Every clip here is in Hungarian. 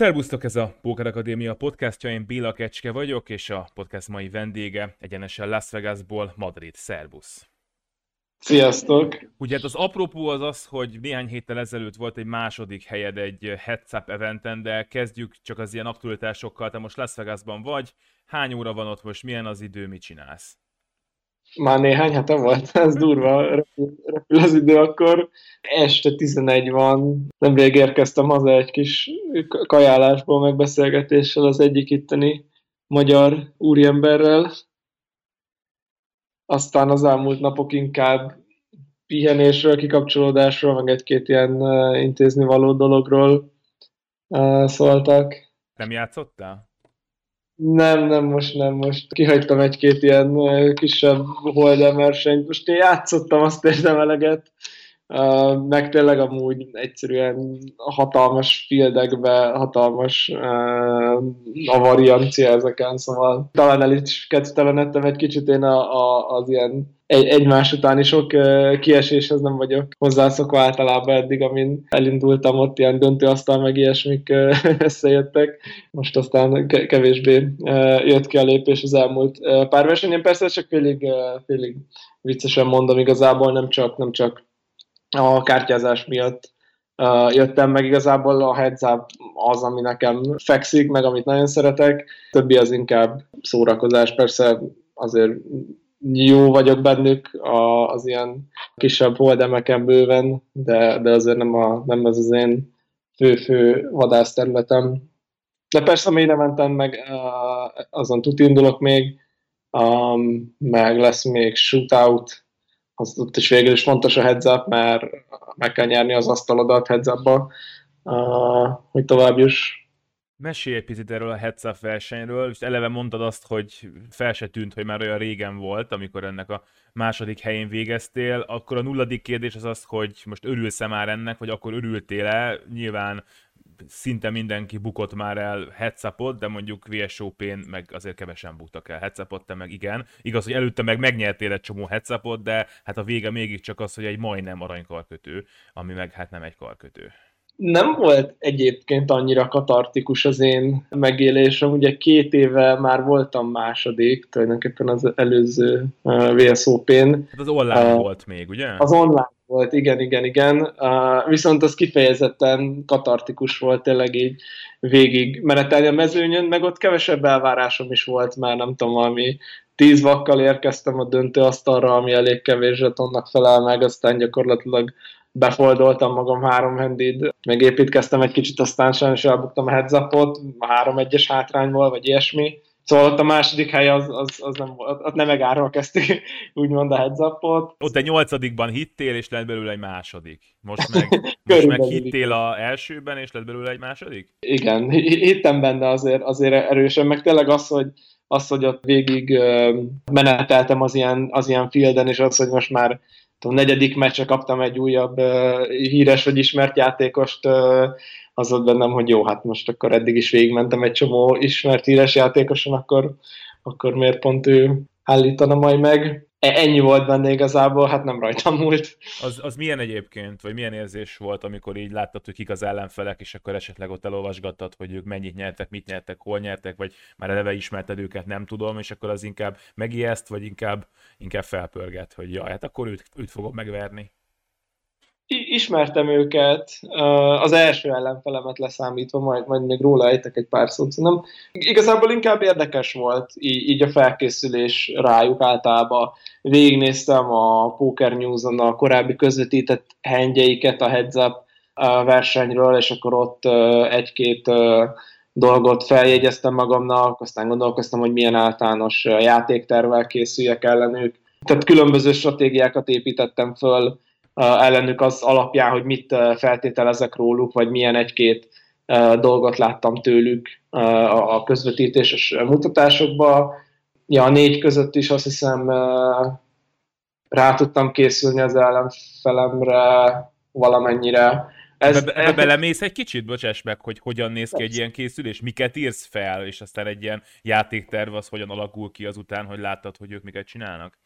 Szervusztok, ez a Póker Akadémia podcastja, én Béla Kecske vagyok, és a podcast mai vendége egyenesen Las Vegasból Madrid. Szervusz! Sziasztok! Ugye hát az apropó az az, hogy néhány héttel ezelőtt volt egy második helyed egy Heads Up eventen, de kezdjük csak az ilyen aktualitásokkal. Te most Las Vegasban vagy, hány óra van ott most, milyen az idő, mit csinálsz? Már néhány hete volt, ez durva, repül, az idő akkor. Este 11 van, nem érkeztem haza egy kis kajálásból, megbeszélgetéssel az egyik itteni magyar úriemberrel. Aztán az elmúlt napok inkább pihenésről, kikapcsolódásról, meg egy-két ilyen intézni való dologról szóltak. Nem játszottál? Nem, nem, most nem, most kihagytam egy-két ilyen kisebb holdem versenyt. Most én játszottam, azt érzem eleget, uh, meg tényleg amúgy egyszerűen hatalmas fieldekbe, hatalmas a variancia ezeken, szóval talán el is egy kicsit én a, a, az ilyen egy, egymás utáni sok kieséshez nem vagyok hozzászokva általában eddig, amin elindultam, ott ilyen döntőasztal meg ilyesmik összejöttek. Most aztán kevésbé jött ki a lépés az elmúlt pár versenyen. Persze csak félig, félig viccesen mondom igazából, nem csak, nem csak a kártyázás miatt jöttem meg igazából a heads az, ami nekem fekszik, meg amit nagyon szeretek. Többi az inkább szórakozás, persze azért jó vagyok bennük az ilyen kisebb holdemeken bőven, de, de azért nem, a, nem ez az én fő-fő vadászterületem. De persze nem mentem meg, azon tud indulok még, um, meg lesz még shootout, az ott is végül is fontos a heads up, mert meg kell nyerni az asztalodat heads up uh, hogy tovább juss. Mesélj egy picit erről a heads versenyről, és eleve mondtad azt, hogy fel se tűnt, hogy már olyan régen volt, amikor ennek a második helyén végeztél, akkor a nulladik kérdés az az, hogy most örülsz-e már ennek, vagy akkor örültél-e? Nyilván szinte mindenki bukott már el headsapot, de mondjuk VSOP-n meg azért kevesen buktak el headsapot, te meg igen. Igaz, hogy előtte meg megnyertél egy csomó headsapot, de hát a vége mégiscsak az, hogy egy majdnem aranykarkötő, ami meg hát nem egy karkötő nem volt egyébként annyira katartikus az én megélésem. Ugye két éve már voltam második, tulajdonképpen az előző VSOP-n. Hát az online uh, volt még, ugye? Az online volt, igen, igen, igen. Uh, viszont az kifejezetten katartikus volt tényleg így végig menetelni a mezőnyön, meg ott kevesebb elvárásom is volt már, nem tudom, valami tíz vakkal érkeztem a döntőasztalra, ami elég kevés zsetonnak felel meg, aztán gyakorlatilag befoldoltam magam három handid, megépítkeztem egy kicsit, aztán sajnos elbuktam a heads a három egyes hátrányból, vagy ilyesmi. Szóval ott a második hely az, az, az nem volt, ott nem megárról kezdtük, úgymond a heads -ot. Ott egy nyolcadikban hittél, és lett belőle egy második. Most meg, most meg hittél a elsőben, és lett belőle egy második? Igen, hittem benne azért, azért erősen, meg tényleg az, hogy az, hogy ott végig meneteltem az ilyen, az ilyen fielden, és az, hogy most már a negyedik meccse kaptam egy újabb uh, híres vagy ismert játékost, uh, az volt bennem, hogy jó, hát most akkor eddig is végigmentem egy csomó ismert híres játékoson, akkor, akkor miért pont ő állítana majd meg. E, ennyi volt benne igazából, hát nem rajtam múlt. Az, az milyen egyébként, vagy milyen érzés volt, amikor így láttad, hogy kik az ellenfelek, és akkor esetleg ott elolvasgattad, hogy ők mennyit nyertek, mit nyertek, hol nyertek, vagy már eleve ismerted őket, nem tudom, és akkor az inkább megijeszt, vagy inkább, inkább felpörget, hogy jaj, hát akkor őt, őt fogom megverni ismertem őket, az első ellenfelemet leszámítva, majd, majd még róla ejtek egy pár szót, szerintem igazából inkább érdekes volt így, a felkészülés rájuk általában. Végignéztem a Poker News-on a korábbi közvetített hengyeiket a Heads Up versenyről, és akkor ott egy-két dolgot feljegyeztem magamnak, aztán gondolkoztam, hogy milyen általános játéktervel készüljek ellenük. Tehát különböző stratégiákat építettem föl, ellenük az alapján, hogy mit feltételezek róluk, vagy milyen egy-két dolgot láttam tőlük a közvetítéses mutatásokban. Ja, a négy között is azt hiszem rá tudtam készülni az ellenfelemre valamennyire. Ez, ebbe, ebbe belemész egy kicsit, bocsáss meg, hogy hogyan néz ki egy ilyen készülés, miket írsz fel, és aztán egy ilyen játékterv az hogyan alakul ki azután, hogy láttad, hogy ők miket csinálnak?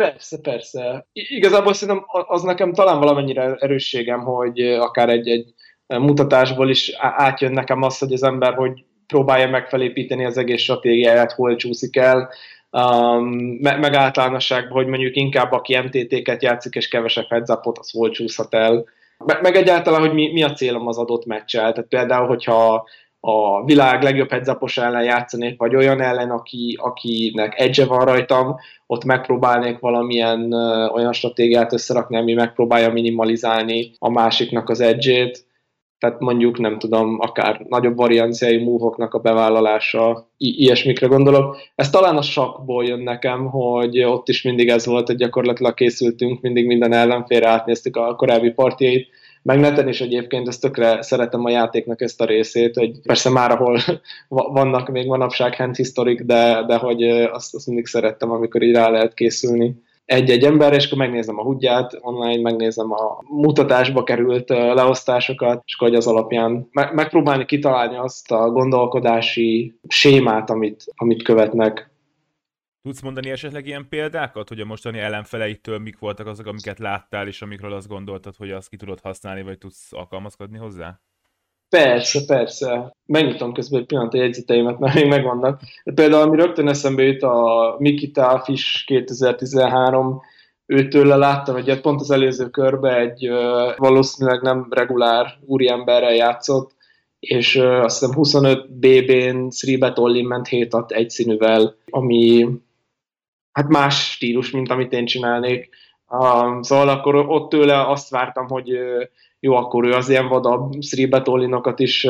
Persze, persze. Igazából szerintem az nekem talán valamennyire erősségem, hogy akár egy-egy mutatásból is átjön nekem az, hogy az ember hogy próbálja megfelépíteni az egész stratégiáját, hol csúszik el, um, meg, meg általánosságban, hogy mondjuk inkább aki MTT-ket játszik, és kevesebb headzapot, az hol csúszhat el. Meg, meg egyáltalán, hogy mi, mi a célom az adott meccsel. Tehát például, hogyha a világ legjobb hedzapos ellen játszanék, vagy olyan ellen, aki, akinek edge van rajtam, ott megpróbálnék valamilyen uh, olyan stratégiát összerakni, ami megpróbálja minimalizálni a másiknak az edge tehát mondjuk nem tudom, akár nagyobb varianciai múvoknak a bevállalása, i- ilyesmikre gondolok. Ez talán a sakból jön nekem, hogy ott is mindig ez volt, hogy gyakorlatilag készültünk, mindig minden ellenfélre átnéztük a korábbi partjait, meg is egyébként ezt tökre szeretem a játéknak ezt a részét, hogy persze már ahol vannak még manapság hand historic, de, de hogy azt, azt mindig szerettem, amikor így rá lehet készülni egy-egy ember, és akkor megnézem a hudját online, megnézem a mutatásba került leosztásokat, és akkor az alapján megpróbálni kitalálni azt a gondolkodási sémát, amit, amit követnek. Tudsz mondani esetleg ilyen példákat, hogy a mostani ellenfeleitől mik voltak azok, amiket láttál, és amikről azt gondoltad, hogy azt ki tudod használni, vagy tudsz alkalmazkodni hozzá? Persze, persze. Megnyitom közben egy pillanat a jegyzeteimet, mert még megvannak. Például, ami rögtön eszembe jut a Mikita Fish 2013, őtől láttam egyet, pont az előző körbe egy valószínűleg nem regulár úriemberrel játszott, és azt hiszem 25 BB-n 3 Olli ment 7 egy színűvel, ami hát más stílus, mint amit én csinálnék. szóval akkor ott tőle azt vártam, hogy jó, akkor ő az ilyen vadabb Sribetolinokat is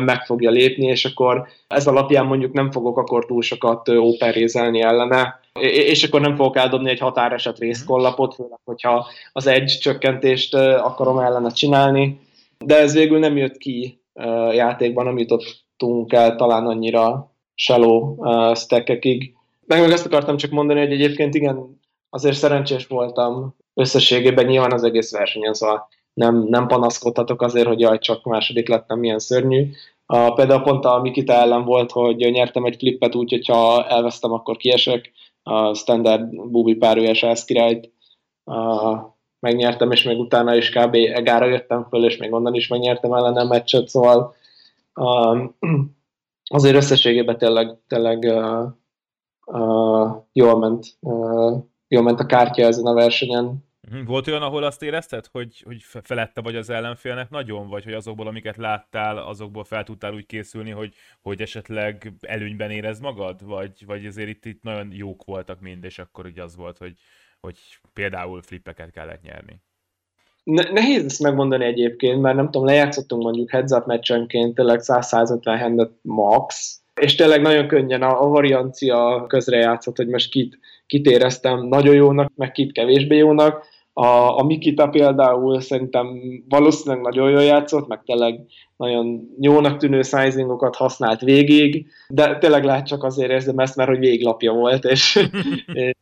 meg fogja lépni, és akkor ez alapján mondjuk nem fogok akkor túl sokat operézelni ellene, és akkor nem fogok eldobni egy határeset részkollapot, főleg, hogyha az egy csökkentést akarom ellene csinálni, de ez végül nem jött ki játékban, nem jutottunk el talán annyira shallow stackekig. Meg meg azt akartam csak mondani, hogy egyébként igen, azért szerencsés voltam összességében nyilván az egész versenyen, szóval nem, nem panaszkodhatok azért, hogy jaj, csak második lettem, milyen szörnyű. A, például pont a Mikita ellen volt, hogy nyertem egy klippet úgy, hogyha elvesztem, akkor kiesek. A standard bubi párőjes királyt a, megnyertem, és még utána is kb. egára jöttem föl, és még onnan is megnyertem ellenem meccset, szóval a, azért összességében tényleg, tényleg uh, uh, jól ment, uh, jól ment a kártya ezen a versenyen, Mhm. Volt olyan, ahol azt érezted, hogy, hogy felette vagy az ellenfélnek nagyon, vagy hogy azokból, amiket láttál, azokból fel tudtál úgy készülni, hogy, hogy esetleg előnyben érez magad, vagy, vagy azért itt, itt nagyon jók voltak mind, és akkor ugye az volt, hogy, hogy például flippeket kellett nyerni. Ne, nehéz ezt megmondani egyébként, mert nem tudom, lejátszottunk mondjuk heads up meccsenként tényleg 100-150 handet max, és tényleg nagyon könnyen a, a variancia közre játszott, hogy most kit, kit éreztem nagyon jónak, meg kit kevésbé jónak, a, a Mikita például szerintem valószínűleg nagyon jól játszott, meg tényleg nagyon jónak tűnő sizingokat használt végig, de tényleg lehet csak azért érzem ezt, mert hogy véglapja volt, és, és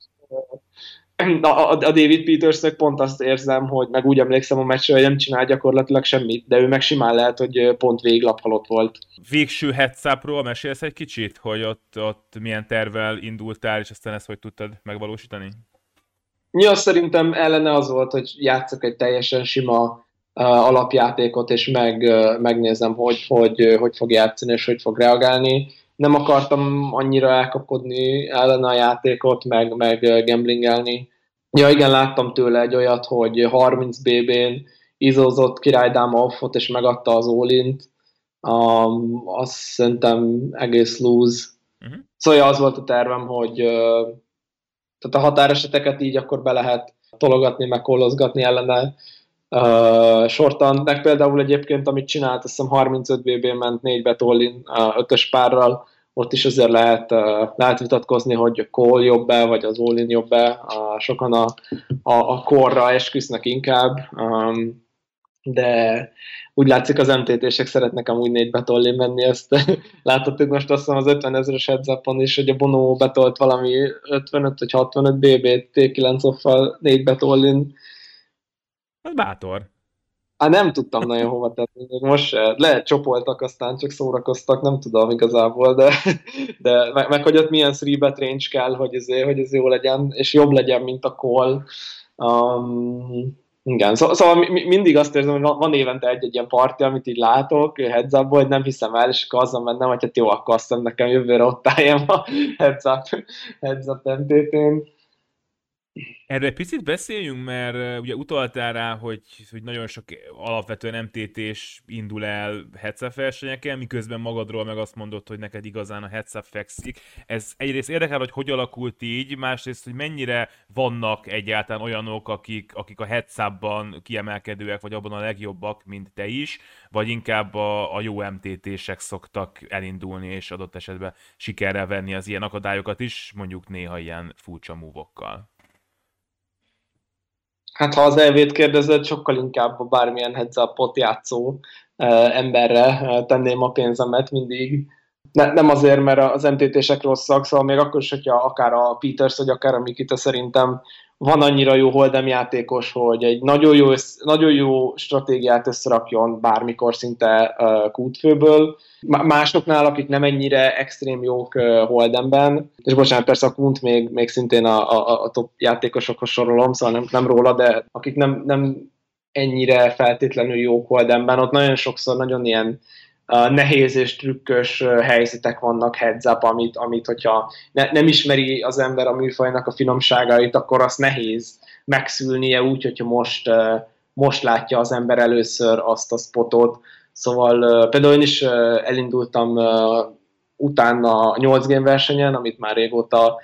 a, a David peters pont azt érzem, hogy meg úgy emlékszem a meccsre, hogy nem csinál gyakorlatilag semmit, de ő meg simán lehet, hogy pont véglap halott volt. Végső headszapról mesélsz egy kicsit, hogy ott, ott milyen tervel indultál, és aztán ezt hogy tudtad megvalósítani? Ja, szerintem ellene az volt, hogy játszok egy teljesen sima alapjátékot, és meg, megnézem, hogy, hogy, hogy fog játszani, és hogy fog reagálni. Nem akartam annyira elkapkodni ellene a játékot, meg, meg gamblingelni. Ja, igen, láttam tőle egy olyat, hogy 30 BB-n izózott királydám offot, és megadta az all um, azt szerintem egész lose. Uh-huh. Szóval az volt a tervem, hogy tehát a határeseteket így akkor be lehet tologatni, meg kollozgatni ellene uh, sortan. Meg például egyébként, amit csinált, azt hiszem 35 BB ment 4 betolin uh, ötös párral, ott is azért lehet, lehet vitatkozni, hogy a call jobb-e, vagy az all jobb-e. Sokan a, a, a korra esküsznek inkább. Um, de úgy látszik az MTT-sek szeretnek amúgy négy betollin menni, ezt láthatjuk most azt hiszem az 50 ezeres headzapon is, hogy a Bono betolt valami 55 vagy 65 BB-t T9 offal négy betollin. Az bátor. Hát nem tudtam nagyon hova tenni, még most se. Lehet csopoltak, aztán csak szórakoztak, nem tudom igazából, de, de meg, meg hogy ott milyen 3 range kell, hogy ez, hogy ez jó legyen, és jobb legyen, mint a call. Um, Igen, szóval, szóval mindig azt érzem, hogy van évente egy-egy ilyen parti, amit így látok, heads up hogy nem hiszem el, és akkor azon mennem, hogy hát jó, akkor azt nekem jövőre ott álljam a heads up, heads up MTT-n. Erről egy picit beszéljünk, mert ugye utaltál rá, hogy, hogy nagyon sok alapvetően MTT-s indul el headset versenyeken, miközben magadról meg azt mondod, hogy neked igazán a headset fekszik. Ez egyrészt érdekel, hogy hogy alakult így, másrészt, hogy mennyire vannak egyáltalán olyanok, akik, akik a headsetban kiemelkedőek, vagy abban a legjobbak, mint te is, vagy inkább a, a jó MTT-sek szoktak elindulni, és adott esetben sikerrel venni az ilyen akadályokat is, mondjuk néha ilyen furcsa múvokkal. Hát ha az elvét kérdezed, sokkal inkább a bármilyen heads up játszó emberre tenném a pénzemet mindig. Ne, nem azért, mert az MTT-sek rosszak, szóval még akkor is, hogyha akár a Peters, vagy akár a Mikita szerintem van annyira jó holdem játékos, hogy egy nagyon jó, nagyon jó stratégiát összerakjon bármikor szinte uh, kútfőből. Másoknál, akik nem ennyire extrém jók uh, holdemben, és bocsánat, persze a Kunt még, még szintén a, a, a top játékosokhoz sorolom, szóval nem, nem róla, de akik nem, nem ennyire feltétlenül jók holdemben, ott nagyon sokszor nagyon ilyen nehéz és trükkös helyzetek vannak heads up, amit, amit hogyha ne, nem ismeri az ember a műfajnak a finomságait, akkor azt nehéz megszülnie úgy, hogyha most, most látja az ember először azt a spotot. Szóval például én is elindultam utána a 8 game versenyen, amit már régóta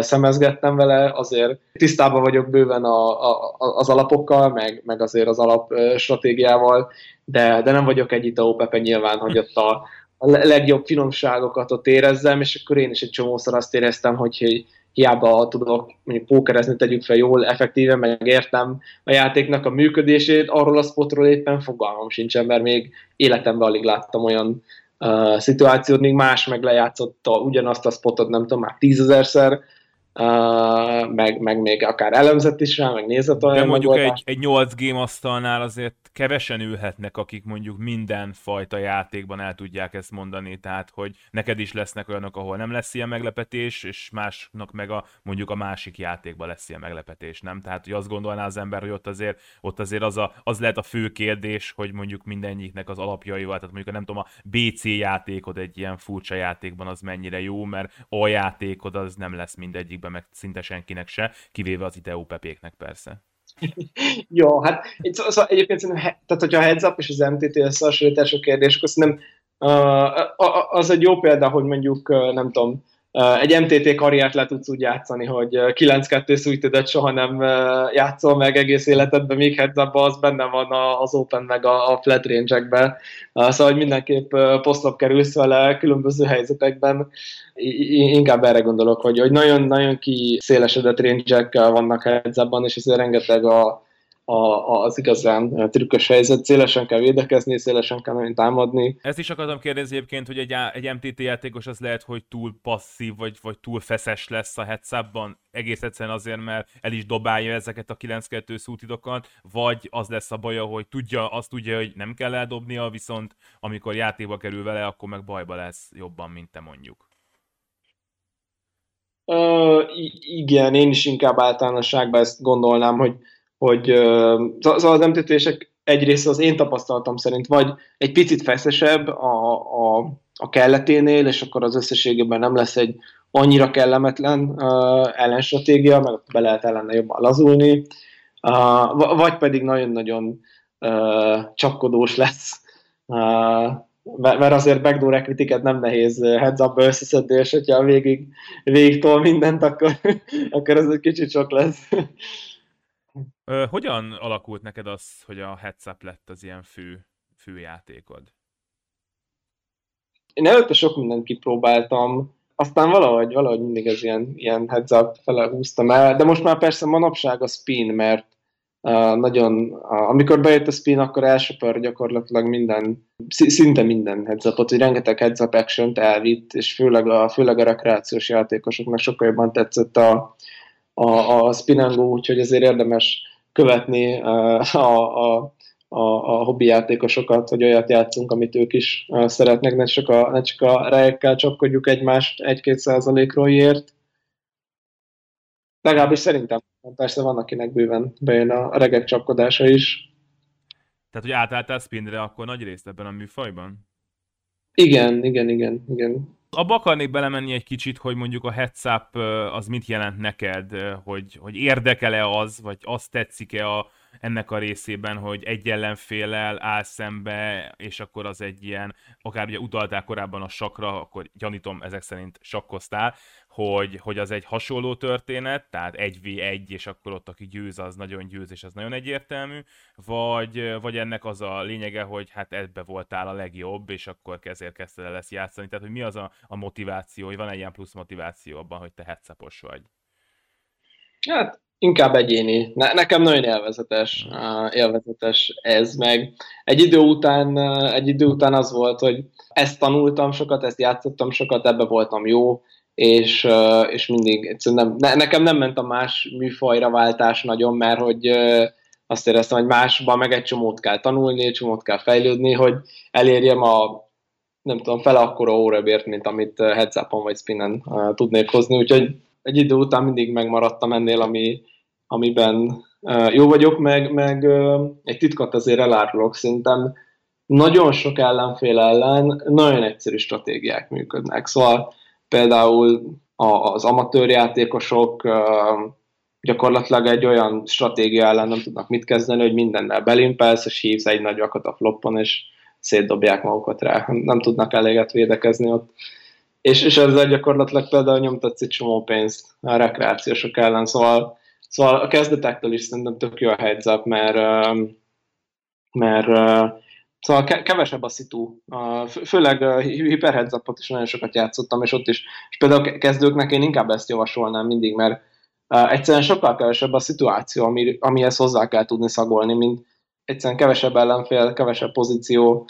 szemezgettem vele, azért tisztában vagyok bőven a, a, az alapokkal, meg, meg azért az alap stratégiával, de, de nem vagyok egy Itao Pepe nyilván, hogy ott a, a legjobb finomságokat ott érezzem, és akkor én is egy csomószor azt éreztem, hogy hiába tudok mondjuk pókerezni, tegyük fel jól, effektíven, meg értem a játéknak a működését, arról a spotról éppen fogalmam sincsen, mert még életemben alig láttam olyan uh, szituációt, még más meg lejátszotta ugyanazt a spotot, nem tudom, már tízezerszer, Uh, meg, meg még akár elemzett is rá, meg nézett olyan De mondjuk egy, egy 8 game asztalnál azért kevesen ülhetnek, akik mondjuk minden fajta játékban el tudják ezt mondani, tehát hogy neked is lesznek olyanok, ahol nem lesz ilyen meglepetés, és másnak meg a, mondjuk a másik játékban lesz ilyen meglepetés, nem? Tehát, hogy azt gondolná az ember, hogy ott azért, ott azért az, a, az lehet a fő kérdés, hogy mondjuk mindennyiknek az alapjaival, tehát mondjuk nem tudom, a BC játékod egy ilyen furcsa játékban az mennyire jó, mert a játékod az nem lesz mindegyikben, meg szinte senkinek se, kivéve az ITO Pepéknek persze. Jó, hát szóval, szóval egyébként szerintem, tehát hogyha a heads up és az MTT összehasonlítások kérdés, akkor szerintem uh, az egy jó példa, hogy mondjuk, uh, nem tudom, egy MTT karriert le tudsz úgy játszani, hogy 9-2 szújtödet soha nem játszol meg egész életedben, míg heads az benne van az Open meg a, flat range-ekben. Szóval, hogy mindenképp posztlap kerülsz vele különböző helyzetekben. Inkább erre gondolok, hogy, hogy nagyon-nagyon ki szélesedett range vannak heads és ezért rengeteg a, a, az igazán trükkös helyzet. Szélesen kell védekezni, szélesen kell nagyon támadni. Ezt is akartam kérdezni egyébként, hogy egy, egy MTT játékos az lehet, hogy túl passzív, vagy, vagy túl feszes lesz a headshotban, egész egyszerűen azért, mert el is dobálja ezeket a 9-2 szútidokat, vagy az lesz a baja, hogy tudja, azt tudja, hogy nem kell eldobnia, viszont amikor játékba kerül vele, akkor meg bajba lesz jobban, mint te mondjuk. Uh, igen, én is inkább általánosságban ezt gondolnám, hogy hogy szóval az MTT-sek egyrészt az én tapasztalatom szerint vagy egy picit feszesebb a, a, a kelleténél, és akkor az összességében nem lesz egy annyira kellemetlen uh, ellenstratégia, meg be lehet ellene jobban lazulni, uh, vagy pedig nagyon-nagyon uh, csapkodós lesz, uh, mert azért backdoor equity nem nehéz heads up összeszedni, és hogyha végig, végig tol mindent, akkor, akkor ez egy kicsit sok lesz. Ö, hogyan alakult neked az, hogy a heads lett az ilyen fő, fő játékod? Én előtte sok mindent kipróbáltam, aztán valahogy, valahogy mindig ez ilyen, ilyen heads up fele húztam el, de most már persze manapság a spin, mert uh, nagyon, uh, amikor bejött a spin, akkor elsöpör gyakorlatilag minden, szinte minden heads hogy rengeteg heads up action elvitt, és főleg a, főleg a rekreációs játékosoknak sokkal jobban tetszett a, a, a spinango, úgyhogy ezért érdemes követni a, a, a, a hobbi játékosokat, hogy olyat játszunk, amit ők is szeretnek, ne csak a, ne csak a rejekkel csapkodjuk egymást egy-két százalékról ért. Legalábbis szerintem. Persze van, akinek bőven bejön a regek csapkodása is. Tehát, hogy átálltál spinre akkor nagy részt ebben a műfajban? Igen, igen, igen, igen. Abba akarnék belemenni egy kicsit, hogy mondjuk a heads az mit jelent neked, hogy, hogy érdekel-e az, vagy azt tetszik-e a, ennek a részében, hogy egy ellenfélel áll szembe, és akkor az egy ilyen, akár ugye utaltál korábban a sakra, akkor gyanítom, ezek szerint sakkoztál, hogy, hogy az egy hasonló történet, tehát 1v1, és akkor ott aki győz, az nagyon győz, és az nagyon egyértelmű, vagy, vagy ennek az a lényege, hogy hát ebbe voltál a legjobb, és akkor ezért kezdted el lesz játszani. Tehát, hogy mi az a, a motiváció, hogy van egy ilyen plusz motiváció abban, hogy te headszapos vagy? Hát inkább egyéni. Ne, nekem nagyon élvezetes, uh, élvezetes ez, meg egy idő, után, uh, egy idő után az volt, hogy ezt tanultam sokat, ezt játszottam sokat, ebbe voltam jó, és, és mindig nem, ne, nekem nem ment a más műfajra váltás nagyon, mert hogy azt éreztem, hogy másban meg egy csomót kell tanulni, egy csomót kell fejlődni, hogy elérjem a nem tudom, fele akkora órabért, mint amit heads vagy spinnen tudnék hozni, úgyhogy egy idő után mindig megmaradtam ennél, ami, amiben jó vagyok, meg, meg egy titkot azért elárulok, szerintem nagyon sok ellenfél ellen nagyon egyszerű stratégiák működnek. Szóval például az amatőr játékosok gyakorlatilag egy olyan stratégia ellen nem tudnak mit kezdeni, hogy mindennel belimpelsz, és hívsz egy nagy vakat a floppon, és szétdobják magukat rá. Nem tudnak eléget védekezni ott. És, és ezzel gyakorlatilag például nyomtatsz egy csomó pénzt a rekreációsok ellen, szóval Szóval a kezdetektől is szerintem tök jó a heads up, mert, mert Szóval kevesebb a szitu. Főleg hiper heads is nagyon sokat játszottam, és ott is. És például kezdőknek én inkább ezt javasolnám mindig, mert egyszerűen sokkal kevesebb a szituáció, ami, amihez hozzá kell tudni szagolni, mint egyszerűen kevesebb ellenfél, kevesebb pozíció,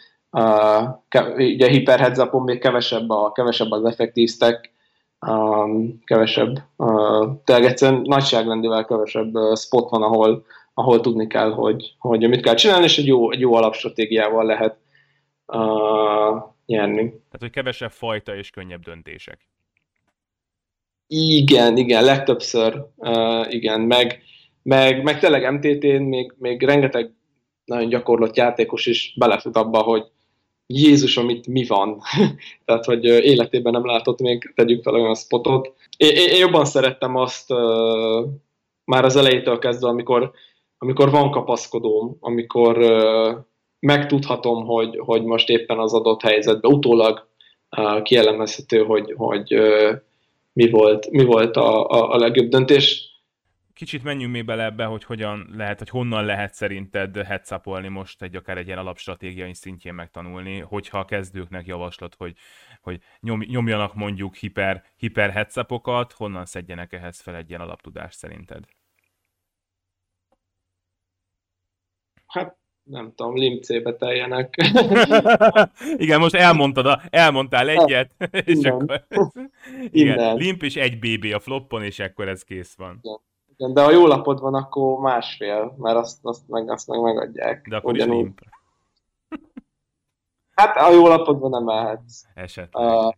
ugye hiper heads még kevesebb, a, kevesebb az effektív stack, kevesebb, tényleg egyszerűen nagyságrendivel kevesebb spot van, ahol, ahol tudni kell, hogy, hogy mit kell csinálni, és egy jó, egy jó alapstratégiával lehet uh, nyerni. Tehát, hogy kevesebb fajta és könnyebb döntések. Igen, igen, legtöbbször, uh, igen, meg, meg, meg tényleg MTT-n még, még rengeteg nagyon gyakorlott játékos is belefut abba, hogy Jézus, amit mi van. Tehát, hogy életében nem látott még, tegyük fel olyan spotot. Én, én jobban szerettem azt uh, már az elejétől kezdve, amikor, amikor van kapaszkodóm, amikor megtudhatom, hogy, hogy most éppen az adott helyzetben utólag uh, kielemezhető, hogy, hogy mi volt, mi volt a, a, legjobb döntés kicsit menjünk még bele ebbe, hogy hogyan lehet, hogy honnan lehet szerinted headszapolni most egy akár egy ilyen alapstratégiai szintjén megtanulni, hogyha a kezdőknek javaslat, hogy, hogy nyom, nyomjanak mondjuk hiper, hiper headsapokat, honnan szedjenek ehhez fel egy ilyen alaptudást szerinted? Hát nem tudom, limcébe teljenek. igen, most elmondtad, a, elmondtál egyet, és igen. akkor... Igen, limp és egy BB a floppon, és akkor ez kész van. Igen. Igen, de ha jó lapod van, akkor másfél, mert azt, azt, meg, azt meg megadják. De akkor Ugyanúgy. is limp. Hát, ha jó lapod van, nem mehetsz. Esetleg. Uh,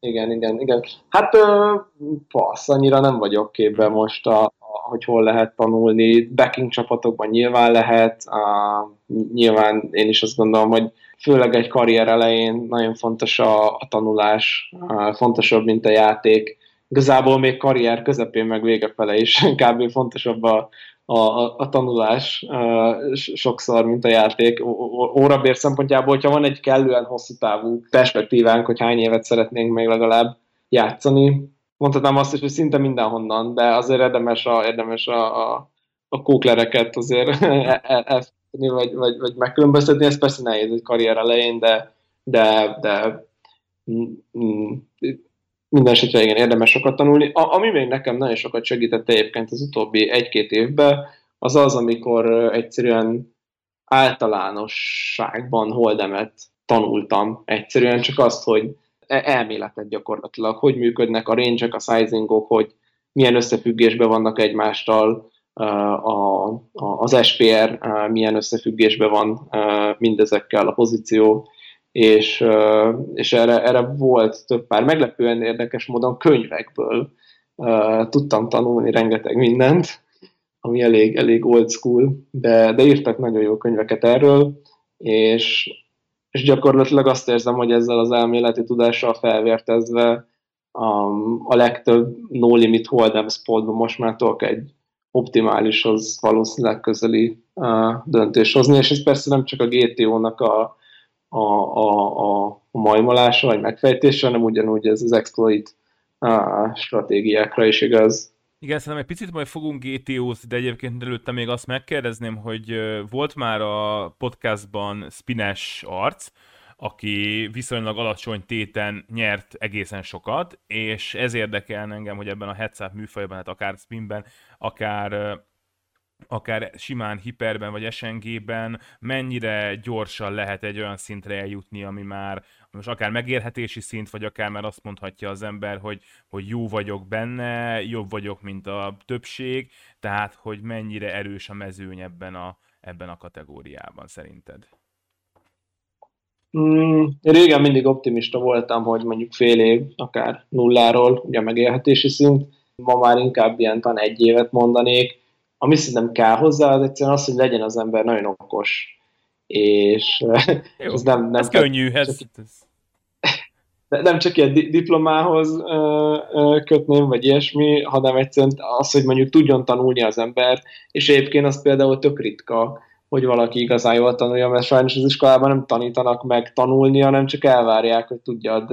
igen, igen, igen. Hát, uh, passz, annyira nem vagyok képben most, a, a, hogy hol lehet tanulni. Backing csapatokban nyilván lehet. Uh, nyilván én is azt gondolom, hogy főleg egy karrier elején nagyon fontos a, a tanulás, uh, fontosabb, mint a játék igazából még karrier közepén meg vége fele is kb. fontosabb a, a, a tanulás uh, sokszor, mint a játék. Órabér szempontjából, hogyha van egy kellően hosszú távú perspektívánk, hogy hány évet szeretnénk még legalább játszani, mondhatnám azt is, hogy szinte mindenhonnan, de azért érdemes a, érdemes a, a, a kóklereket azért elfelejteni, vagy, vagy, vagy megkülönböztetni. Ez persze nehéz egy karrier elején, de, de, de mm, mm, minden esetre igen, érdemes sokat tanulni. A, ami még nekem nagyon sokat segített egyébként az utóbbi egy-két évben, az az, amikor egyszerűen általánosságban holdemet tanultam. Egyszerűen csak azt, hogy e, elméletet gyakorlatilag, hogy működnek a range a sizingok, hogy milyen összefüggésben vannak egymástól, a, a, az SPR milyen összefüggésben van mindezekkel a pozíció. És, és erre, erre volt több pár meglepően érdekes módon könyvekből tudtam tanulni rengeteg mindent, ami elég, elég old school, de, de írtak nagyon jó könyveket erről, és, és gyakorlatilag azt érzem, hogy ezzel az elméleti tudással felvértezve a, a legtöbb no limit hold'em spotban most már tudok egy optimálishoz valószínűleg közeli uh, döntés hozni, és ez persze nem csak a GTO-nak a, a, a, a, a majmolása vagy megfejtése, hanem ugyanúgy ez az exploit uh, stratégiákra is igaz. Igen, szerintem egy picit majd fogunk GTO-zni, de egyébként előtte még azt megkérdezném, hogy volt már a podcastban Spines arc, aki viszonylag alacsony téten nyert egészen sokat, és ez érdekel engem, hogy ebben a headset műfajban, hát akár spinben, akár akár simán hiperben vagy SNG-ben mennyire gyorsan lehet egy olyan szintre eljutni, ami már most akár megérhetési szint, vagy akár már azt mondhatja az ember, hogy, hogy jó vagyok benne, jobb vagyok, mint a többség, tehát hogy mennyire erős a mezőny ebben a, ebben a kategóriában szerinted? Mm, régen mindig optimista voltam, hogy mondjuk fél év, akár nulláról, ugye megélhetési szint, ma már inkább ilyen tan egy évet mondanék, ami szerintem kell hozzá, az egyszerűen az, hogy legyen az ember nagyon okos. És Jó, ez nem, nem ez könnyű, ez, de nem csak ilyen diplomához ö, ö, kötném, vagy ilyesmi, hanem egyszerűen az, hogy mondjuk tudjon tanulni az ember, és egyébként az például tök ritka, hogy valaki igazán jól tanulja, mert sajnos az iskolában nem tanítanak meg tanulni, hanem csak elvárják, hogy tudjad,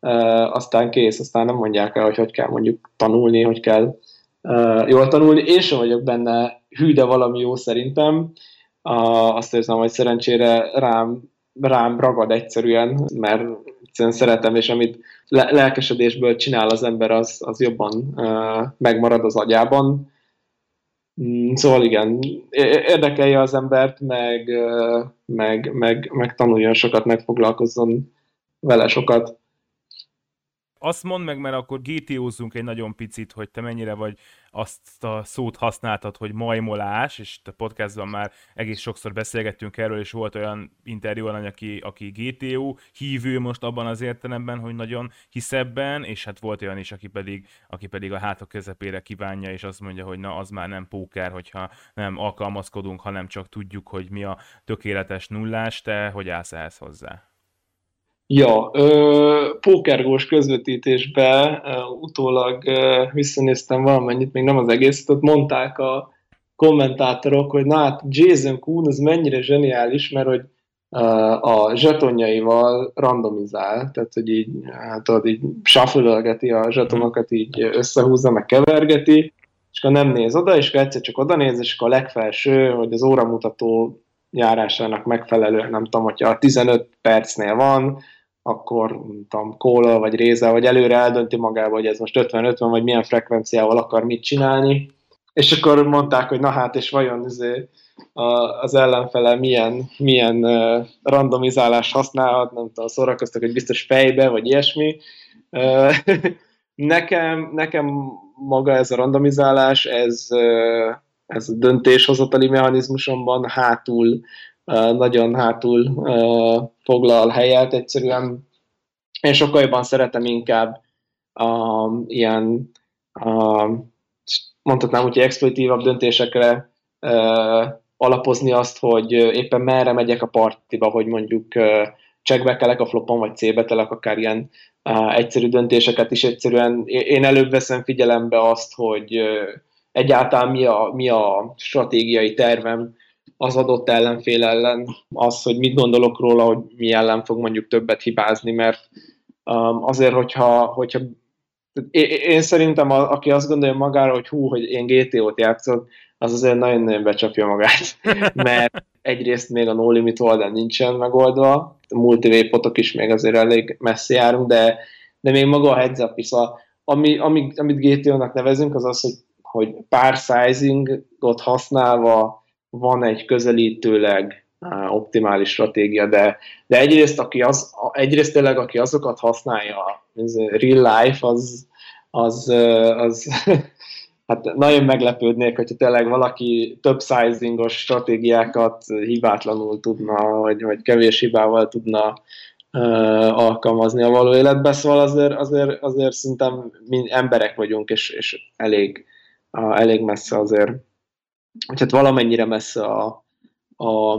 ö, aztán kész, aztán nem mondják el, hogy hogy kell mondjuk tanulni, hogy kell uh, jól tanulni. Én sem vagyok benne hű, de valami jó szerintem. Azt érzem, hogy szerencsére rám, rám ragad egyszerűen, mert egyszerűen szeretem, és amit le- lelkesedésből csinál az ember, az, az jobban megmarad az agyában. Mm, szóval igen, érdekelje az embert, meg, meg, meg, meg tanuljon sokat, megfoglalkozzon vele sokat. Azt mondd meg, mert akkor GTO-zunk egy nagyon picit, hogy te mennyire vagy azt a szót használtad, hogy majmolás, és a podcastban már egész sokszor beszélgettünk erről, és volt olyan interjú alany, aki, aki GTO hívő most abban az értelemben, hogy nagyon hisz ebben, és hát volt olyan is, aki pedig, aki pedig a hátok közepére kívánja, és azt mondja, hogy na, az már nem póker, hogyha nem alkalmazkodunk, hanem csak tudjuk, hogy mi a tökéletes nullás, te hogy állsz ehhez hozzá? Ja, ö, pókergós közvetítésbe ö, utólag ö, visszanéztem valamennyit, még nem az egészet, ott mondták a kommentátorok, hogy na hát Jason Kuhn az mennyire zseniális, mert hogy ö, a zsetonjaival randomizál, tehát hogy így, hát tudod, így a zsetonokat, így összehúzza, meg kevergeti, és akkor nem néz oda, és akkor egyszer csak oda néz, és akkor a legfelső, hogy az óramutató járásának megfelelően, nem tudom, hogyha a 15 percnél van, akkor tudom, kóla vagy réze, vagy előre eldönti magába, hogy ez most 50-50, vagy milyen frekvenciával akar mit csinálni. És akkor mondták, hogy na hát, és vajon izé, az ellenfele milyen, milyen randomizálás használhat, nem tudom, szórakoztak, hogy biztos fejbe, vagy ilyesmi. nekem, nekem maga ez a randomizálás, ez, ez a döntéshozatali mechanizmusomban hátul nagyon hátul foglal helyet, egyszerűen én sokkal jobban szeretem inkább a, ilyen, a, mondhatnám hogy exploitívabb döntésekre alapozni azt, hogy éppen merre megyek a partiba, hogy mondjuk checkbackelek a flopon, vagy c akár ilyen egyszerű döntéseket is egyszerűen. Én előbb veszem figyelembe azt, hogy egyáltalán mi a, mi a stratégiai tervem, az adott ellenfél ellen, az, hogy mit gondolok róla, hogy mi ellen fog mondjuk többet hibázni, mert um, azért, hogyha, hogyha én szerintem, a, aki azt gondolja magára, hogy hú, hogy én GTO-t játszok, az azért nagyon-nagyon becsapja magát, mert egyrészt még a No Limit oldal nincsen megoldva, a multivépotok is még azért elég messzi járunk, de, de még maga a heads up is, szóval, ami, ami, amit GTO-nak nevezünk, az az, hogy, hogy pár sizingot használva van egy közelítőleg optimális stratégia, de, de egyrészt, aki az, egyrészt tényleg, aki azokat használja, ez real life, az, az, az hát nagyon meglepődnék, hogyha tényleg valaki több sizingos stratégiákat hibátlanul tudna, vagy, vagy kevés hibával tudna alkalmazni a való életbe, szóval azért, azért, azért szerintem mi emberek vagyunk, és, és elég, elég messze azért, hogy hát valamennyire messze a, a,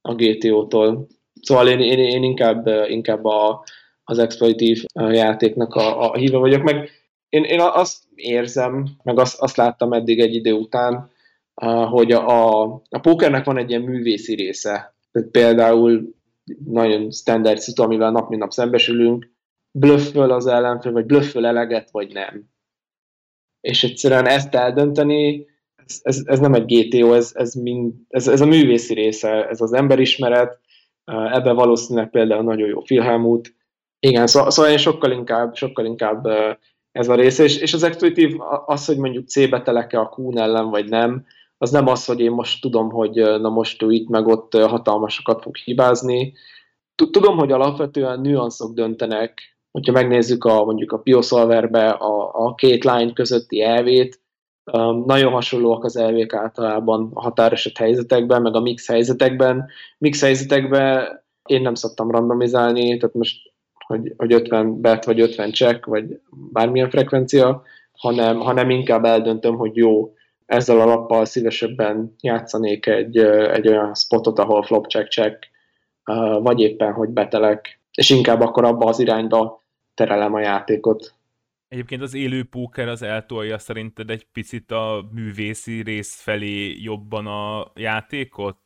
a GTO-tól. Szóval én, én, én inkább, inkább a, az exploitív játéknak a, a híve vagyok, meg én, én azt érzem, meg azt, azt láttam eddig egy idő után, hogy a, a pókernek van egy ilyen művészi része. Tehát például nagyon standard szitu, amivel nap mint nap szembesülünk, blöfföl az ellenfél, vagy blöfföl eleget, vagy nem. És egyszerűen ezt eldönteni, ez, ez, nem egy GTO, ez, ez, mind, ez, ez a művészi része, ez az emberismeret, ebben valószínűleg például nagyon jó Filhelmut. Igen, szóval, szóval én sokkal inkább, sokkal inkább ez a része, és, és az exploitív az, hogy mondjuk C-be teleke a Kuhn ellen, vagy nem, az nem az, hogy én most tudom, hogy na most ő itt meg ott hatalmasokat fog hibázni. Tudom, hogy alapvetően nüanszok döntenek, hogyha megnézzük a, mondjuk a Piosolverbe a, a két line közötti elvét, nagyon hasonlóak az elvék általában a határeset helyzetekben, meg a mix helyzetekben. Mix helyzetekben én nem szoktam randomizálni, tehát most, hogy, hogy 50 bet, vagy 50 check, vagy bármilyen frekvencia, hanem, hanem inkább eldöntöm, hogy jó, ezzel a lappal szívesebben játszanék egy, egy olyan spotot, ahol flop check check, vagy éppen, hogy betelek, és inkább akkor abba az irányba terelem a játékot. Egyébként az élő póker az eltolja szerinted egy picit a művészi rész felé jobban a játékot?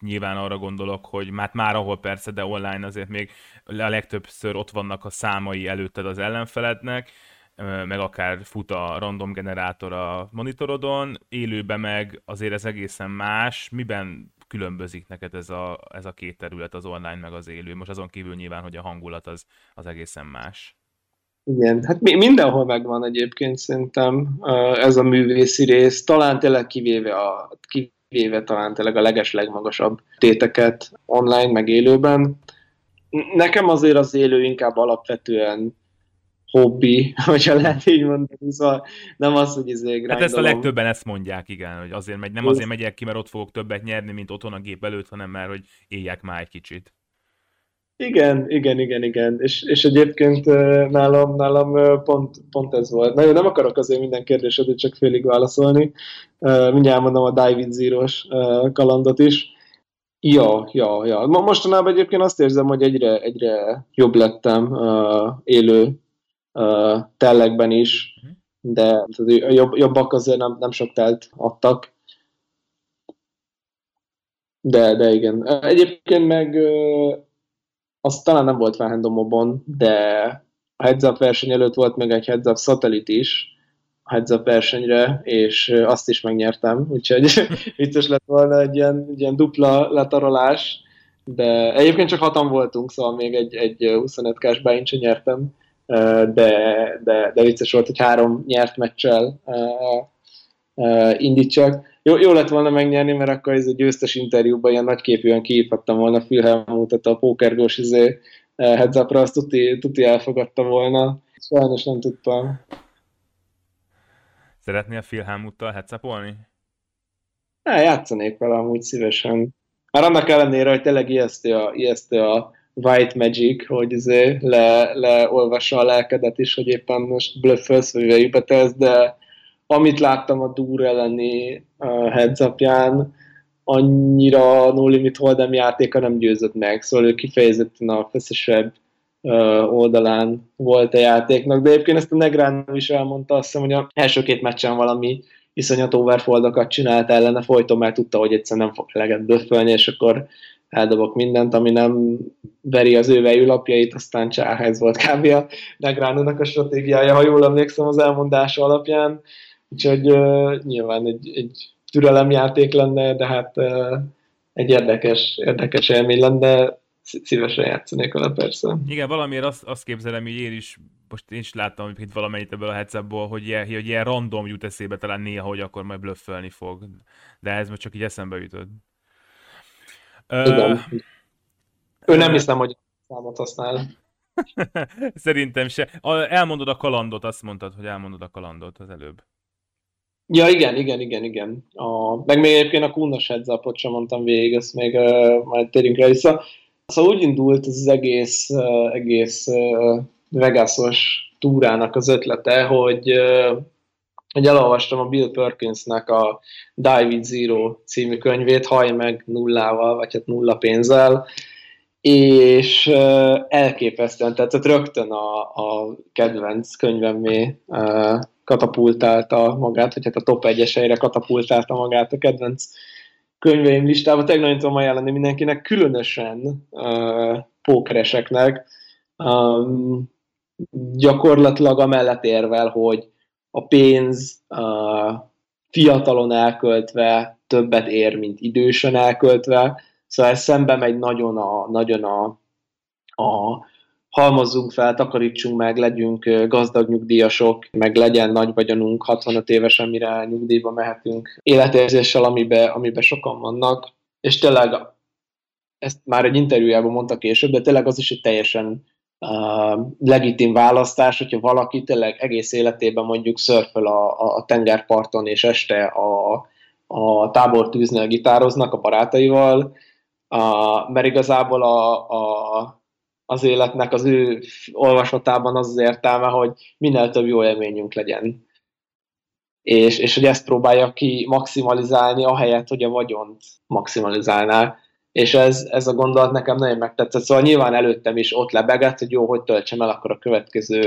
Nyilván arra gondolok, hogy már, már ahol persze, de online azért még a legtöbbször ott vannak a számai előtted az ellenfelednek, meg akár fut a random generátor a monitorodon, élőben meg azért ez egészen más. Miben különbözik neked ez a, ez a két terület, az online meg az élő? Most azon kívül nyilván, hogy a hangulat az, az egészen más. Igen, hát mindenhol megvan egyébként szerintem ez a művészi rész, talán tényleg kivéve, a, kivéve talán tényleg a leges legmagasabb téteket online, meg élőben. Nekem azért az élő inkább alapvetően hobbi, hogyha lehet így mondani, szóval nem az, hogy izé Hát ezt a legtöbben ezt mondják, igen, hogy azért megy, nem azért megyek ki, mert ott fogok többet nyerni, mint otthon a gép előtt, hanem mert, hogy éljek már egy kicsit. Igen, igen, igen, igen. És, és egyébként nálam, nálam pont, pont ez volt. Nagyon nem akarok azért minden kérdésre csak félig válaszolni. Mindjárt mondom a David Zero-s kalandot is. Ja, ja, ja. Mostanában egyébként azt érzem, hogy egyre, egyre jobb lettem élő tellekben is, de jobb, jobbak azért nem, nem sok telt adtak. De, de igen. Egyébként meg az talán nem volt felhendomobon, de a heads up verseny előtt volt meg egy heads up szatellit is, a heads up versenyre, és azt is megnyertem, úgyhogy vicces lett volna egy ilyen, egy ilyen dupla letarolás, de egyébként csak hatan voltunk, szóval még egy, egy 25 cash nyertem, de, de, de vicces volt, hogy három nyert meccsel indítsak. Jó, jó lett volna megnyerni, mert akkor ez a győztes interjúban ilyen nagyképűen kiírhattam volna Filhelmutat a pókergós izé, heads up-ra, azt tuti, tuti elfogadta volna. Sajnos nem tudtam. Szeretnél Filhelmuttal heads up-olni? játszanék vele amúgy szívesen. Már annak ellenére, hogy tényleg ijesztő a, ijesztő a white magic, hogy izé le, leolvassa a lelkedet is, hogy éppen most blöffölsz, vagy végigbetelsz, de amit láttam a Dur elleni uh, heads annyira no limit hold'em játéka nem győzött meg, szóval ő kifejezetten a feszesebb uh, oldalán volt a játéknak, de egyébként ezt a Negrán is elmondta, azt hiszem, hogy a első két meccsen valami iszonyat overfoldokat csinált ellene, folyton mert tudta, hogy egyszer nem fog eleget böfölni, és akkor eldobok mindent, ami nem veri az ő lapjait, aztán Csáhez volt kb. a Negránónak a stratégiája, ha jól emlékszem az elmondása alapján, úgyhogy uh, nyilván egy, egy türelemjáték lenne, de hát uh, egy érdekes, érdekes élmény lenne, szívesen játszanék vele persze. Igen, valamiért azt, azt képzelem, hogy én is, most én is láttam hogy itt valamennyit ebből a headsetból, hogy ilyen, hogy ilyen random jut eszébe talán néha, hogy akkor majd blöffölni fog. De ez most csak így eszembe jutott. Igen. Ő nem hiszem, hogy számot használ. Szerintem se. Elmondod a kalandot, azt mondtad, hogy elmondod a kalandot az előbb. Ja, igen, igen, igen, igen. A, meg még egyébként a Kunnos heads sem mondtam végig, ezt még uh, majd térjünk rá vissza. Szóval úgy indult ez az egész, egész Vegasos túrának az ötlete, hogy, hogy elolvastam a Bill Perkinsnek a Die Zero című könyvét, haj meg nullával, vagy hát nulla pénzzel, és elképesztően, tehát rögtön a, a kedvenc könyvemmé katapultálta magát, vagy hát a top 1-es katapultálta magát a kedvenc könyveim listába. Nagyon tudom ajánlani mindenkinek, különösen uh, pókereseknek. Um, gyakorlatilag amellett érvel, hogy a pénz uh, fiatalon elköltve többet ér, mint idősen elköltve. Szóval ez szembe megy nagyon a, nagyon a, a halmozzunk fel, takarítsunk meg, legyünk gazdag nyugdíjasok, meg legyen nagy vagyonunk 65 évesen, mire nyugdíjba mehetünk életérzéssel, amiben amibe sokan vannak. És tényleg, ezt már egy interjújában mondta később, de tényleg az is egy teljesen uh, legitim választás, hogyha valaki tényleg egész életében mondjuk szörföl a, a, a tengerparton, és este a, a tábortűznél gitároznak a barátaival, uh, mert igazából a, a az életnek az ő olvasatában az az értelme, hogy minél több jó élményünk legyen. És, és hogy ezt próbálja ki maximalizálni, ahelyett, hogy a vagyont maximalizálná. És ez, ez a gondolat nekem nagyon megtetszett. Szóval nyilván előttem is ott lebegett, hogy jó, hogy töltsem el akkor a következő,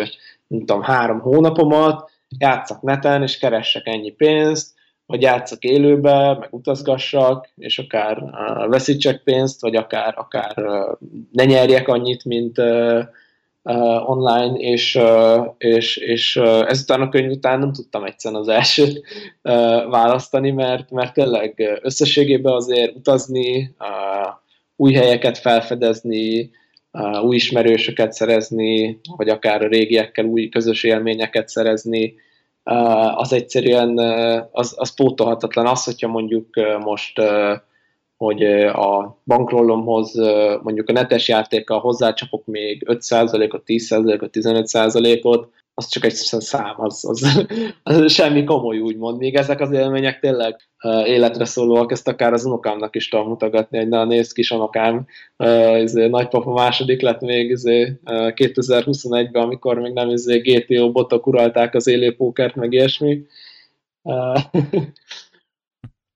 nem tudom, három hónapomat, játszak neten, és keressek ennyi pénzt, hogy játszak élőbe, meg utazgassak, és akár uh, veszítsek pénzt, vagy akár, akár uh, ne nyerjek annyit, mint uh, uh, online, és, uh, és, és uh, ezután a könyv után nem tudtam egyszerűen az elsőt uh, választani, mert, mert tényleg összességében azért utazni, uh, új helyeket felfedezni, uh, új ismerősöket szerezni, vagy akár a régiekkel új közös élményeket szerezni, az egyszerűen az, az pótolhatatlan. Az, hogyha mondjuk most hogy a bankrollomhoz mondjuk a netes játékkal hozzácsapok még 5%-ot, 10%-ot, 15%-ot, az csak egy szám, az, az, az semmi komoly úgymond. Még ezek az élmények tényleg életre szólóak, ezt akár az unokámnak is tudom mutogatni, hogy na nézd kis unokám, izé, nagypapa második lett még izé, uh, 2021-ben, amikor még nem izé, GTO botok uralták az élőpókert, meg ilyesmi.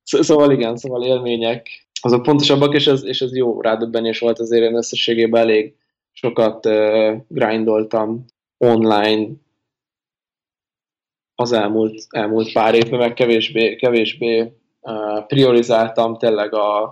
Szóval igen, szóval élmények, azok pontosabbak, és ez, és ez jó rádöbbenés volt azért én összességében elég sokat uh, grindoltam online az elmúlt, elmúlt pár évben, meg kevésbé, kevésbé priorizáltam tényleg a,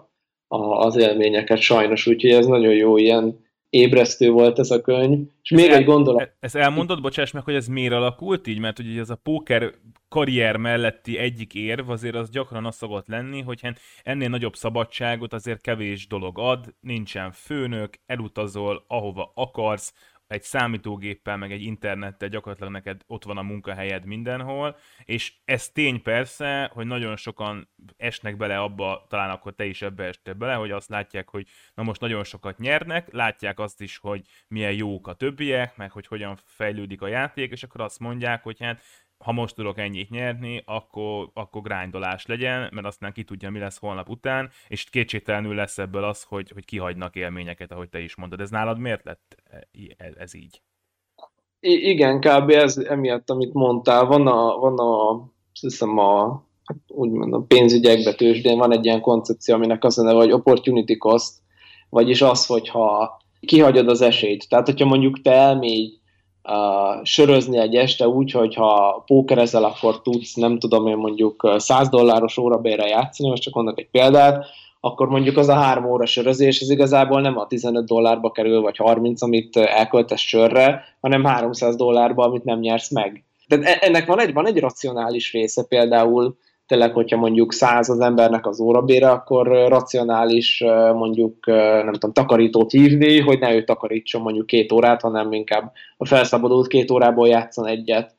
a, az élményeket sajnos, úgyhogy ez nagyon jó ilyen ébresztő volt ez a könyv. És még el, egy gondolat. E- ezt elmondod, bocsáss meg, hogy ez miért alakult így? Mert ugye ez a póker karrier melletti egyik érv azért az gyakran az szokott lenni, hogy hát ennél nagyobb szabadságot azért kevés dolog ad, nincsen főnök, elutazol ahova akarsz, egy számítógéppel, meg egy internettel gyakorlatilag neked ott van a munkahelyed mindenhol, és ez tény persze, hogy nagyon sokan esnek bele abba, talán akkor te is ebbe estél bele, hogy azt látják, hogy na most nagyon sokat nyernek, látják azt is, hogy milyen jók a többiek, meg hogy hogyan fejlődik a játék, és akkor azt mondják, hogy hát ha most tudok ennyit nyerni, akkor, akkor grindolás legyen, mert aztán ki tudja, mi lesz holnap után, és kétségtelenül lesz ebből az, hogy, hogy kihagynak élményeket, ahogy te is mondod. Ez nálad miért lett ez, ez így? I- igen, kb. ez emiatt, amit mondtál. Van a, van a hiszem a hát úgymond a pénzügyekbe tőzsdén van egy ilyen koncepció, aminek az a neve, hogy opportunity cost, vagyis az, hogyha kihagyod az esélyt. Tehát, hogyha mondjuk te elmégy sörözni egy este úgy, hogy ha pókerezel, akkor tudsz, nem tudom én mondjuk 100 dolláros órabérre játszani, most csak mondok egy példát, akkor mondjuk az a három óra sörözés, ez igazából nem a 15 dollárba kerül, vagy 30, amit elköltesz sörre, hanem 300 dollárba, amit nem nyersz meg. Tehát e-, ennek van egy, van egy racionális része, például tényleg, hogyha mondjuk száz az embernek az órabére, akkor racionális mondjuk, nem tudom, takarítót hívni, hogy ne ő takarítson mondjuk két órát, hanem inkább a felszabadult két órából játszon egyet.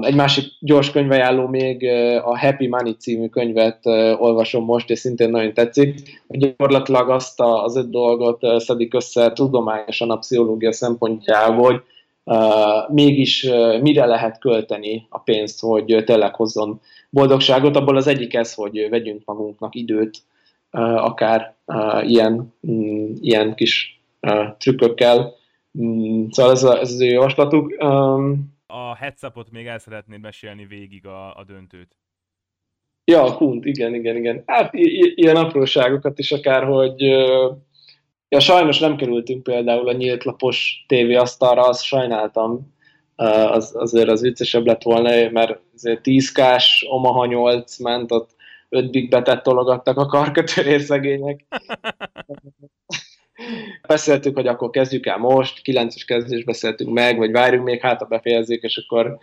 Egy másik gyors könyvajánló még a Happy Money című könyvet olvasom most, és szintén nagyon tetszik. Gyakorlatilag azt az öt dolgot szedik össze tudományosan a pszichológia szempontjából, hogy mégis mire lehet költeni a pénzt, hogy tényleg hozzon boldogságot, abból az egyik ez, hogy vegyünk magunknak időt, akár ilyen, mm, ilyen kis trükkökkel. Mm, szóval ez, a, ez az ő javaslatuk. A heads még el szeretnéd mesélni végig a, a döntőt. Ja, a Kunt, igen, igen, igen. Hát ilyen apróságokat is akár, hogy ja, sajnos nem kerültünk például a nyílt lapos tévéasztalra, azt sajnáltam, az, azért az viccesebb lett volna, mert azért 10 kás, Omaha 8 ment, ott 5 big betet tologattak a karkötőrér szegények. Beszéltük, hogy akkor kezdjük el most, 9-es kezdés beszéltünk meg, vagy várjunk még, hát a befejezzék, és akkor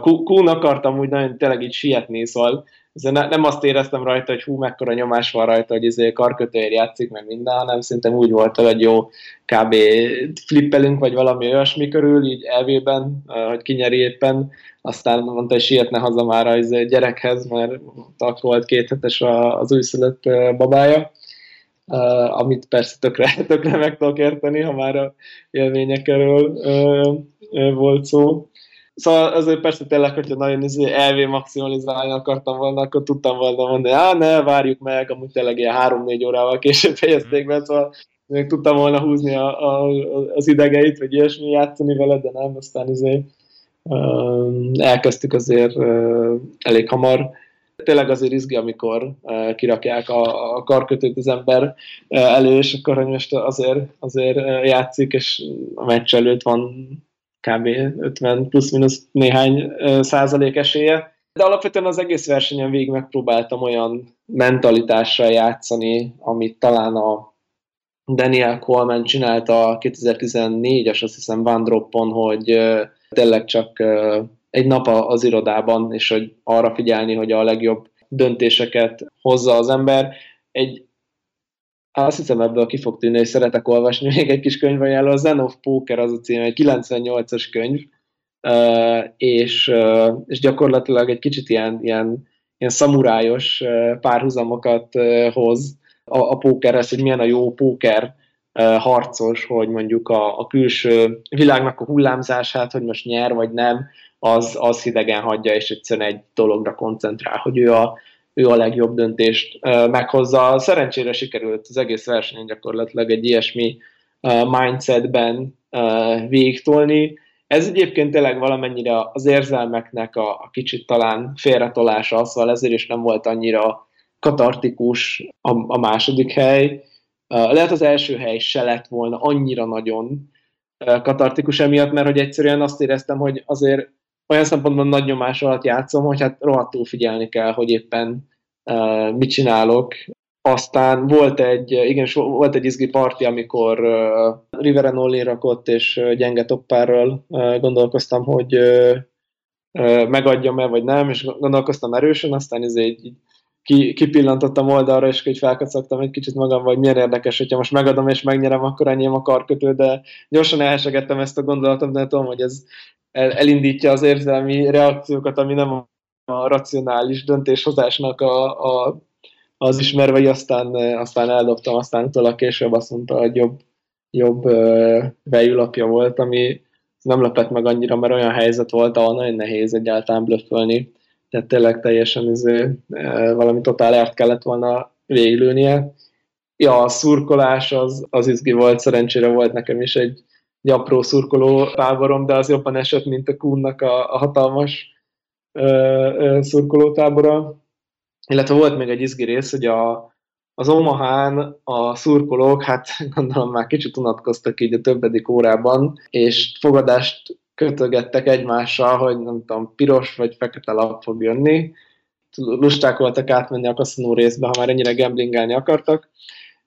Kuhn akartam úgy nagyon tényleg így sietni, szóval ne, nem azt éreztem rajta, hogy hú, mekkora nyomás van rajta, hogy izé karkötőért játszik, meg minden, hanem szerintem úgy volt, hogy jó, kb. flippelünk, vagy valami olyasmi körül, így elvében, hogy kinyeri éppen, aztán mondta, hogy sietne haza már a izé gyerekhez, mert akkor volt két hetes az újszülött babája, amit persze tökre, tökre meg tudok érteni, ha már a élményekről volt szó. Szóval azért persze tényleg, hogyha nagyon izé elvé maximalizálni akartam volna, akkor tudtam volna mondani, á, ne, várjuk meg, amúgy tényleg ilyen három-négy órával később fejezték be, szóval még tudtam volna húzni a, a, az idegeit, vagy ilyesmi játszani vele, de nem, aztán izé, uh, elkezdtük azért uh, elég hamar. Tényleg azért izgi, amikor uh, kirakják a, a karkötőt az ember uh, elő, és akkor hogy most azért, azért játszik, és a meccs előtt van kb. 50 plusz-minusz néhány százalék esélye. De alapvetően az egész versenyen végig megpróbáltam olyan mentalitással játszani, amit talán a Daniel Coleman csinálta a 2014-es, azt hiszem, Van Droppon, hogy tényleg csak egy nap az irodában, és hogy arra figyelni, hogy a legjobb döntéseket hozza az ember. Egy azt hiszem ebből ki fog tűnni, hogy szeretek olvasni még egy kis könyvajánló. A Zen of Poker az a cím, egy 98-as könyv, és, és gyakorlatilag egy kicsit ilyen, ilyen, ilyen szamurájos párhuzamokat hoz a, a pókerhez, hogy milyen a jó póker harcos, hogy mondjuk a, a külső világnak a hullámzását, hogy most nyer vagy nem, az, az hidegen hagyja, és egyszerűen egy dologra koncentrál, hogy ő a, ő a legjobb döntést meghozza. Szerencsére sikerült az egész versenyen gyakorlatilag egy ilyesmi mindsetben végigtolni. Ez egyébként tényleg valamennyire az érzelmeknek a, a kicsit talán félretolása, szóval ezért is nem volt annyira katartikus a, a második hely. Lehet az első hely se lett volna annyira nagyon katartikus emiatt, mert hogy egyszerűen azt éreztem, hogy azért olyan szempontból nagy nyomás alatt játszom, hogy hát rohadtul figyelni kell, hogy éppen uh, mit csinálok. Aztán volt egy, igen, volt egy izgi parti, amikor uh, Riveren Olin rakott, és uh, gyenge toppárral uh, gondolkoztam, hogy uh, uh, megadjam-e, vagy nem, és gondolkoztam erősen, aztán ez egy ki, kipillantottam oldalra, és így felkacagtam egy kicsit magam, vagy milyen érdekes, hogyha most megadom és megnyerem, akkor enyém a karkötő, de gyorsan elhesegettem ezt a gondolatot, de tudom, hogy ez el, elindítja az érzelmi reakciókat, ami nem a, a racionális döntéshozásnak a, a, az ismervei, aztán, aztán eldobtam, aztán utólag később azt mondta, hogy jobb, jobb vejülapja volt, ami nem lepett meg annyira, mert olyan helyzet volt, ahol nagyon nehéz egyáltalán blöffölni. Tehát tényleg teljesen izé, valami totál ert kellett volna véglőnie. Ja, a szurkolás az, az izgi volt, szerencsére volt nekem is egy egy apró szurkoló táborom, de az jobban esett, mint a Kuhnnak a, a hatalmas ö, ö, szurkoló tábora. Illetve volt még egy izgi rész, hogy a, az Omahán a szurkolók, hát gondolom már kicsit unatkoztak így a többedik órában, és fogadást kötögettek egymással, hogy nem tudom, piros vagy fekete lap fog jönni. Lusták voltak átmenni a kaszinó részbe, ha már ennyire gamblingelni akartak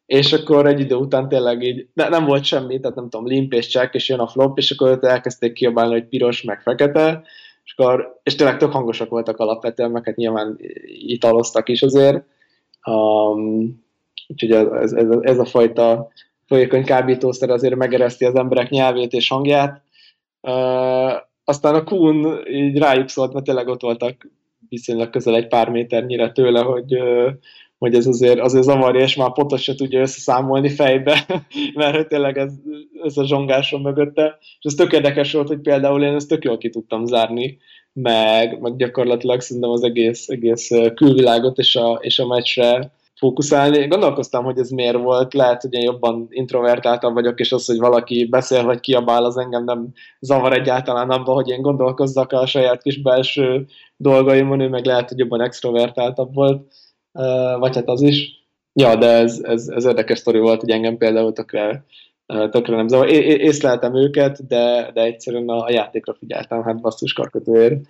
és akkor egy idő után tényleg így, de nem volt semmi, tehát nem tudom, limp és check, és jön a flop, és akkor elkezdték kiabálni, hogy piros, meg fekete, és, akkor, és tényleg tök hangosak voltak alapvetően, meg hát nyilván italoztak is azért. Um, úgyhogy ez, ez, ez a fajta folyékony kábítószer azért megereszti az emberek nyelvét és hangját. Uh, aztán a Kuhn így rájuk szólt, mert tényleg ott voltak viszonylag közel egy pár méternyire tőle, hogy uh, hogy ez azért, azért zavarja, és már pontos se tudja összeszámolni fejbe, mert tényleg ez, ez a zsongáson mögötte. És ez tök érdekes volt, hogy például én ezt tök jól ki tudtam zárni, meg, meg gyakorlatilag szerintem az egész, egész külvilágot és a, és a meccsre fókuszálni. Gondolkoztam, hogy ez miért volt, lehet, hogy én jobban introvertáltabb vagyok, és az, hogy valaki beszél vagy kiabál, az engem nem zavar egyáltalán abban, hogy én gondolkozzak a saját kis belső dolgaimon, ő meg lehet, hogy jobban extrovertáltabb volt, vagy hát az is. Ja, de ez, ez, ez érdekes sztori volt, hogy engem például tökre, tökre nem zavar. É- észleltem őket, de, de egyszerűen a, játékra figyeltem, hát basszus karkötőért.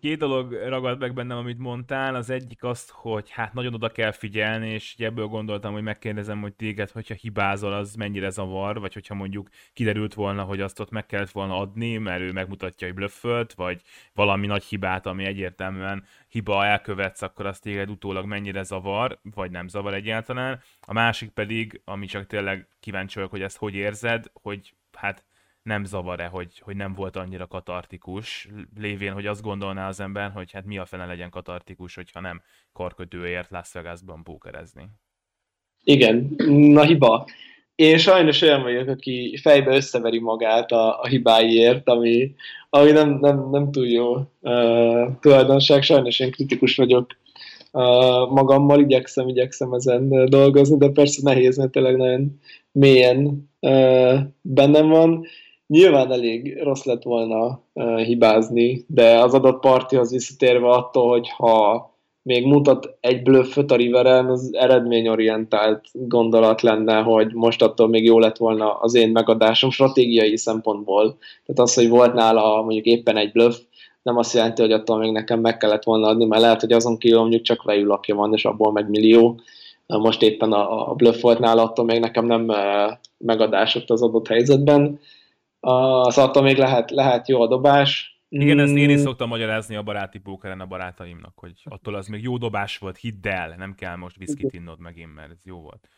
Két dolog ragad meg bennem, amit mondtál. Az egyik azt, hogy hát nagyon oda kell figyelni, és ebből gondoltam, hogy megkérdezem, hogy téged, hogyha hibázol, az mennyire zavar, vagy hogyha mondjuk kiderült volna, hogy azt ott meg kellett volna adni, mert ő megmutatja, hogy blöffölt, vagy valami nagy hibát, ami egyértelműen hiba elkövetsz, akkor azt téged utólag mennyire zavar, vagy nem zavar egyáltalán. A másik pedig, ami csak tényleg kíváncsi vagyok, hogy ezt hogy érzed, hogy hát nem zavar-e, hogy, hogy nem volt annyira katartikus, lévén, hogy azt gondolná az ember, hogy hát mi a fene legyen katartikus, hogyha nem karkötőért Las Vegasban pókerezni. Igen, na hiba. Én sajnos olyan vagyok, aki fejbe összeveri magát a, a hibáiért, ami, ami nem, nem, nem túl jó uh, tulajdonság. Sajnos én kritikus vagyok uh, magammal, igyekszem, igyekszem ezen dolgozni, de persze nehéz, mert tényleg nagyon mélyen uh, bennem van nyilván elég rossz lett volna uh, hibázni, de az adott partihoz visszatérve attól, hogy ha még mutat egy blöfföt a Riveren, az eredményorientált gondolat lenne, hogy most attól még jó lett volna az én megadásom stratégiai szempontból. Tehát az, hogy volt nála mondjuk éppen egy blöff, nem azt jelenti, hogy attól még nekem meg kellett volna adni, mert lehet, hogy azon kívül mondjuk csak vejülapja van, és abból meg millió. Most éppen a, a bluff volt nála, attól még nekem nem megadásott az adott helyzetben az attól még lehet, lehet jó a dobás. Igen, ezt én is mm. szoktam magyarázni a baráti pókeren a barátaimnak, hogy attól az még jó dobás volt, hidd el, nem kell most viszkit innod megint, mert ez jó volt.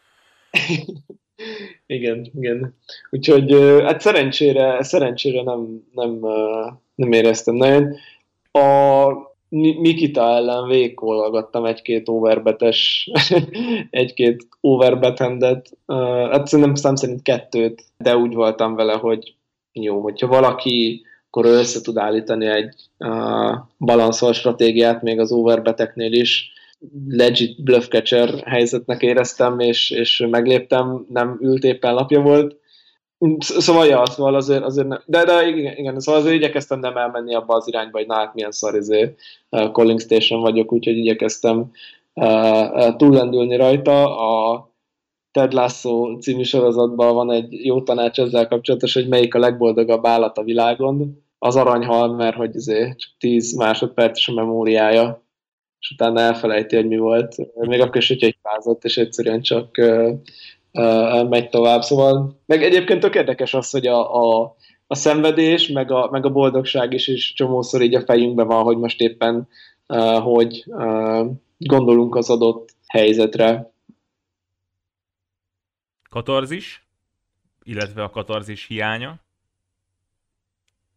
igen, igen. Úgyhogy hát szerencsére, szerencsére nem, nem, nem éreztem nagyon. A Mikita ellen végigkolgattam egy-két overbetes, egy-két overbetendet. Hát szerintem szám szerint kettőt, de úgy voltam vele, hogy jó, hogyha valaki akkor össze tud állítani egy uh, balanszol stratégiát még az overbeteknél is, legit bluff helyzetnek éreztem, és, és megléptem, nem ült éppen lapja volt. Szóval, ja, szóval azért, azért nem, de, de igen, igen, szóval azért igyekeztem nem elmenni abba az irányba, hogy na hát milyen szar izé, uh, calling station vagyok, úgyhogy igyekeztem uh, túllendülni rajta. A, Ted Lasso című sorozatban van egy jó tanács ezzel kapcsolatos, hogy melyik a legboldogabb állat a világon. Az aranyhal, mert hogy azért csak 10 másodperces a memóriája, és utána elfelejti, hogy mi volt. Még akkor is, hogyha hibázott, és egyszerűen csak uh, uh, megy tovább. Szóval, meg egyébként tök érdekes az, hogy a, a, a szenvedés, meg a, meg a boldogság is, is csomószor így a fejünkben van, hogy most éppen uh, hogy uh, gondolunk az adott helyzetre katarzis, illetve a katarzis hiánya?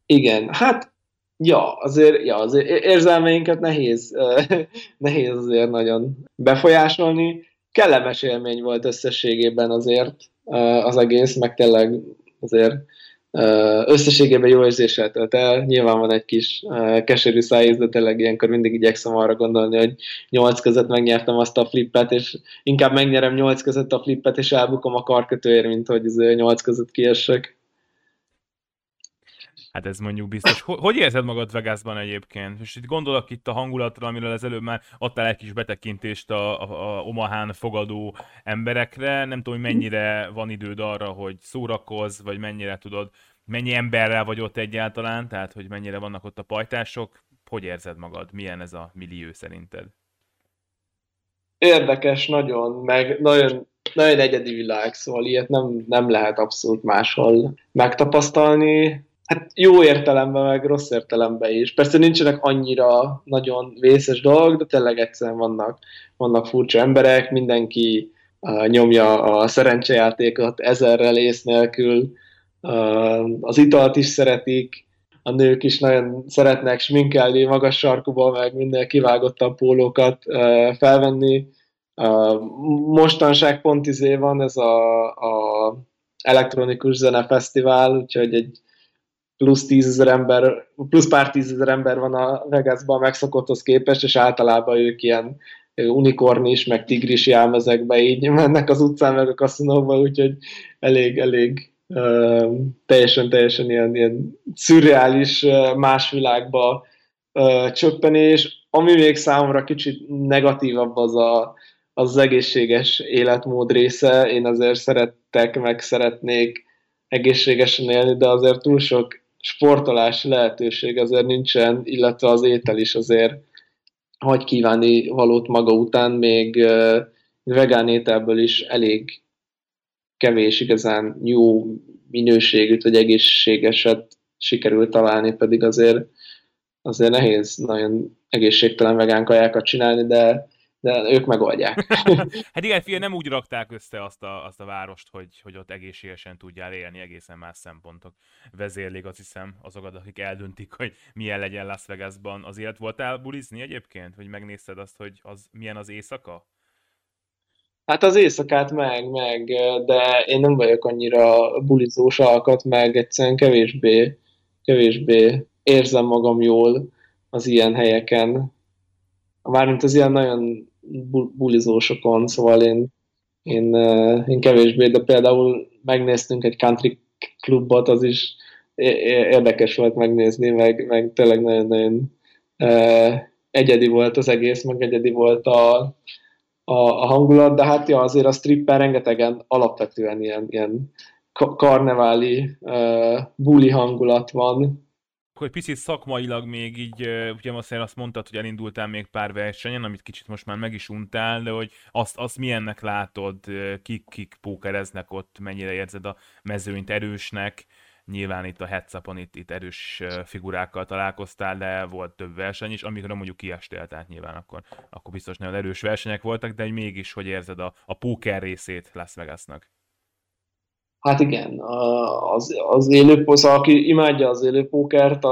Igen, hát ja, azért, ja, azért érzelmeinket nehéz, nehéz azért nagyon befolyásolni. Kellemes élmény volt összességében azért az egész, meg tényleg azért összességében jó érzéssel tölt el. Nyilván van egy kis keserű szájíz, de tényleg ilyenkor mindig igyekszem arra gondolni, hogy nyolc között megnyertem azt a flippet, és inkább megnyerem nyolc között a flippet, és elbukom a karkötőért, mint hogy nyolc között kiessek. Hát ez mondjuk biztos. Hogy érzed magad Vegasban egyébként? És itt gondolok itt a hangulatra, amiről az előbb már adtál egy kis betekintést a, a, a Omahán fogadó emberekre. Nem tudom, hogy mennyire van időd arra, hogy szórakozz, vagy mennyire tudod, mennyi emberrel vagy ott egyáltalán, tehát hogy mennyire vannak ott a pajtások. Hogy érzed magad? Milyen ez a millió szerinted? Érdekes nagyon, meg nagyon, nagyon egyedi világ, szóval ilyet nem, nem lehet abszolút máshol megtapasztalni hát jó értelemben, meg rossz értelemben is. Persze nincsenek annyira nagyon vészes dolgok, de tényleg egyszerűen vannak, vannak furcsa emberek, mindenki uh, nyomja a szerencsejátékot ezerrel ész nélkül, uh, az italt is szeretik, a nők is nagyon szeretnek sminkelni, magas sarkuba, meg minden kivágottan pólókat uh, felvenni. Uh, mostanság pont izé van ez a, a elektronikus zenefesztivál, úgyhogy egy plusz tízezer ember, plusz pár tízezer ember van a Vegasban megszokotthoz képest, és általában ők ilyen unikornis, meg tigris jelmezekbe így mennek az utcán, meg a kaszinóba, úgyhogy elég, elég teljesen, teljesen ilyen, ilyen szürreális más világba csöppenés. Ami még számomra kicsit negatívabb az a, az egészséges életmód része. Én azért szerettek, meg szeretnék egészségesen élni, de azért túl sok sportolási lehetőség azért nincsen, illetve az étel is azért hagy kívánni valót maga után, még vegán ételből is elég kevés igazán jó minőségűt, vagy egészségeset sikerült találni, pedig azért, azért nehéz nagyon egészségtelen vegán kajákat csinálni, de de ők megoldják. hát igen, fia, nem úgy rakták össze azt a, azt a várost, hogy, hogy ott egészségesen tudjál élni, egészen más szempontok vezérlik, azt hiszem, azokat, akik eldöntik, hogy milyen legyen Las Vegasban. Az élet voltál bulizni egyébként? Hogy megnézted azt, hogy az milyen az éjszaka? Hát az éjszakát meg, meg, de én nem vagyok annyira bulizós alkat, meg egyszerűen kevésbé, kevésbé érzem magam jól az ilyen helyeken. Mármint az ilyen nagyon bulizósokon, szóval én, én, én kevésbé, de például megnéztünk egy country klubot, az is érdekes volt megnézni, meg, meg tényleg nagyon-nagyon egyedi volt az egész, meg egyedi volt a, a, a hangulat, de hát ja, azért a strippen rengetegen alapvetően ilyen, ilyen karneváli uh, buli hangulat van, akkor egy picit szakmailag még így, ugye azt, azt mondtad, hogy elindultál még pár versenyen, amit kicsit most már meg is untál, de hogy azt, azt milyennek látod, kik, kik pókereznek ott, mennyire érzed a mezőnyt erősnek, nyilván itt a headsupon itt, itt erős figurákkal találkoztál, de volt több verseny is, amikor mondjuk kiestél, tehát nyilván akkor, akkor biztos nagyon erős versenyek voltak, de mégis hogy érzed a, a póker részét Las Vegasnak? Hát igen, az, az élő, szóval aki imádja az élő pókert,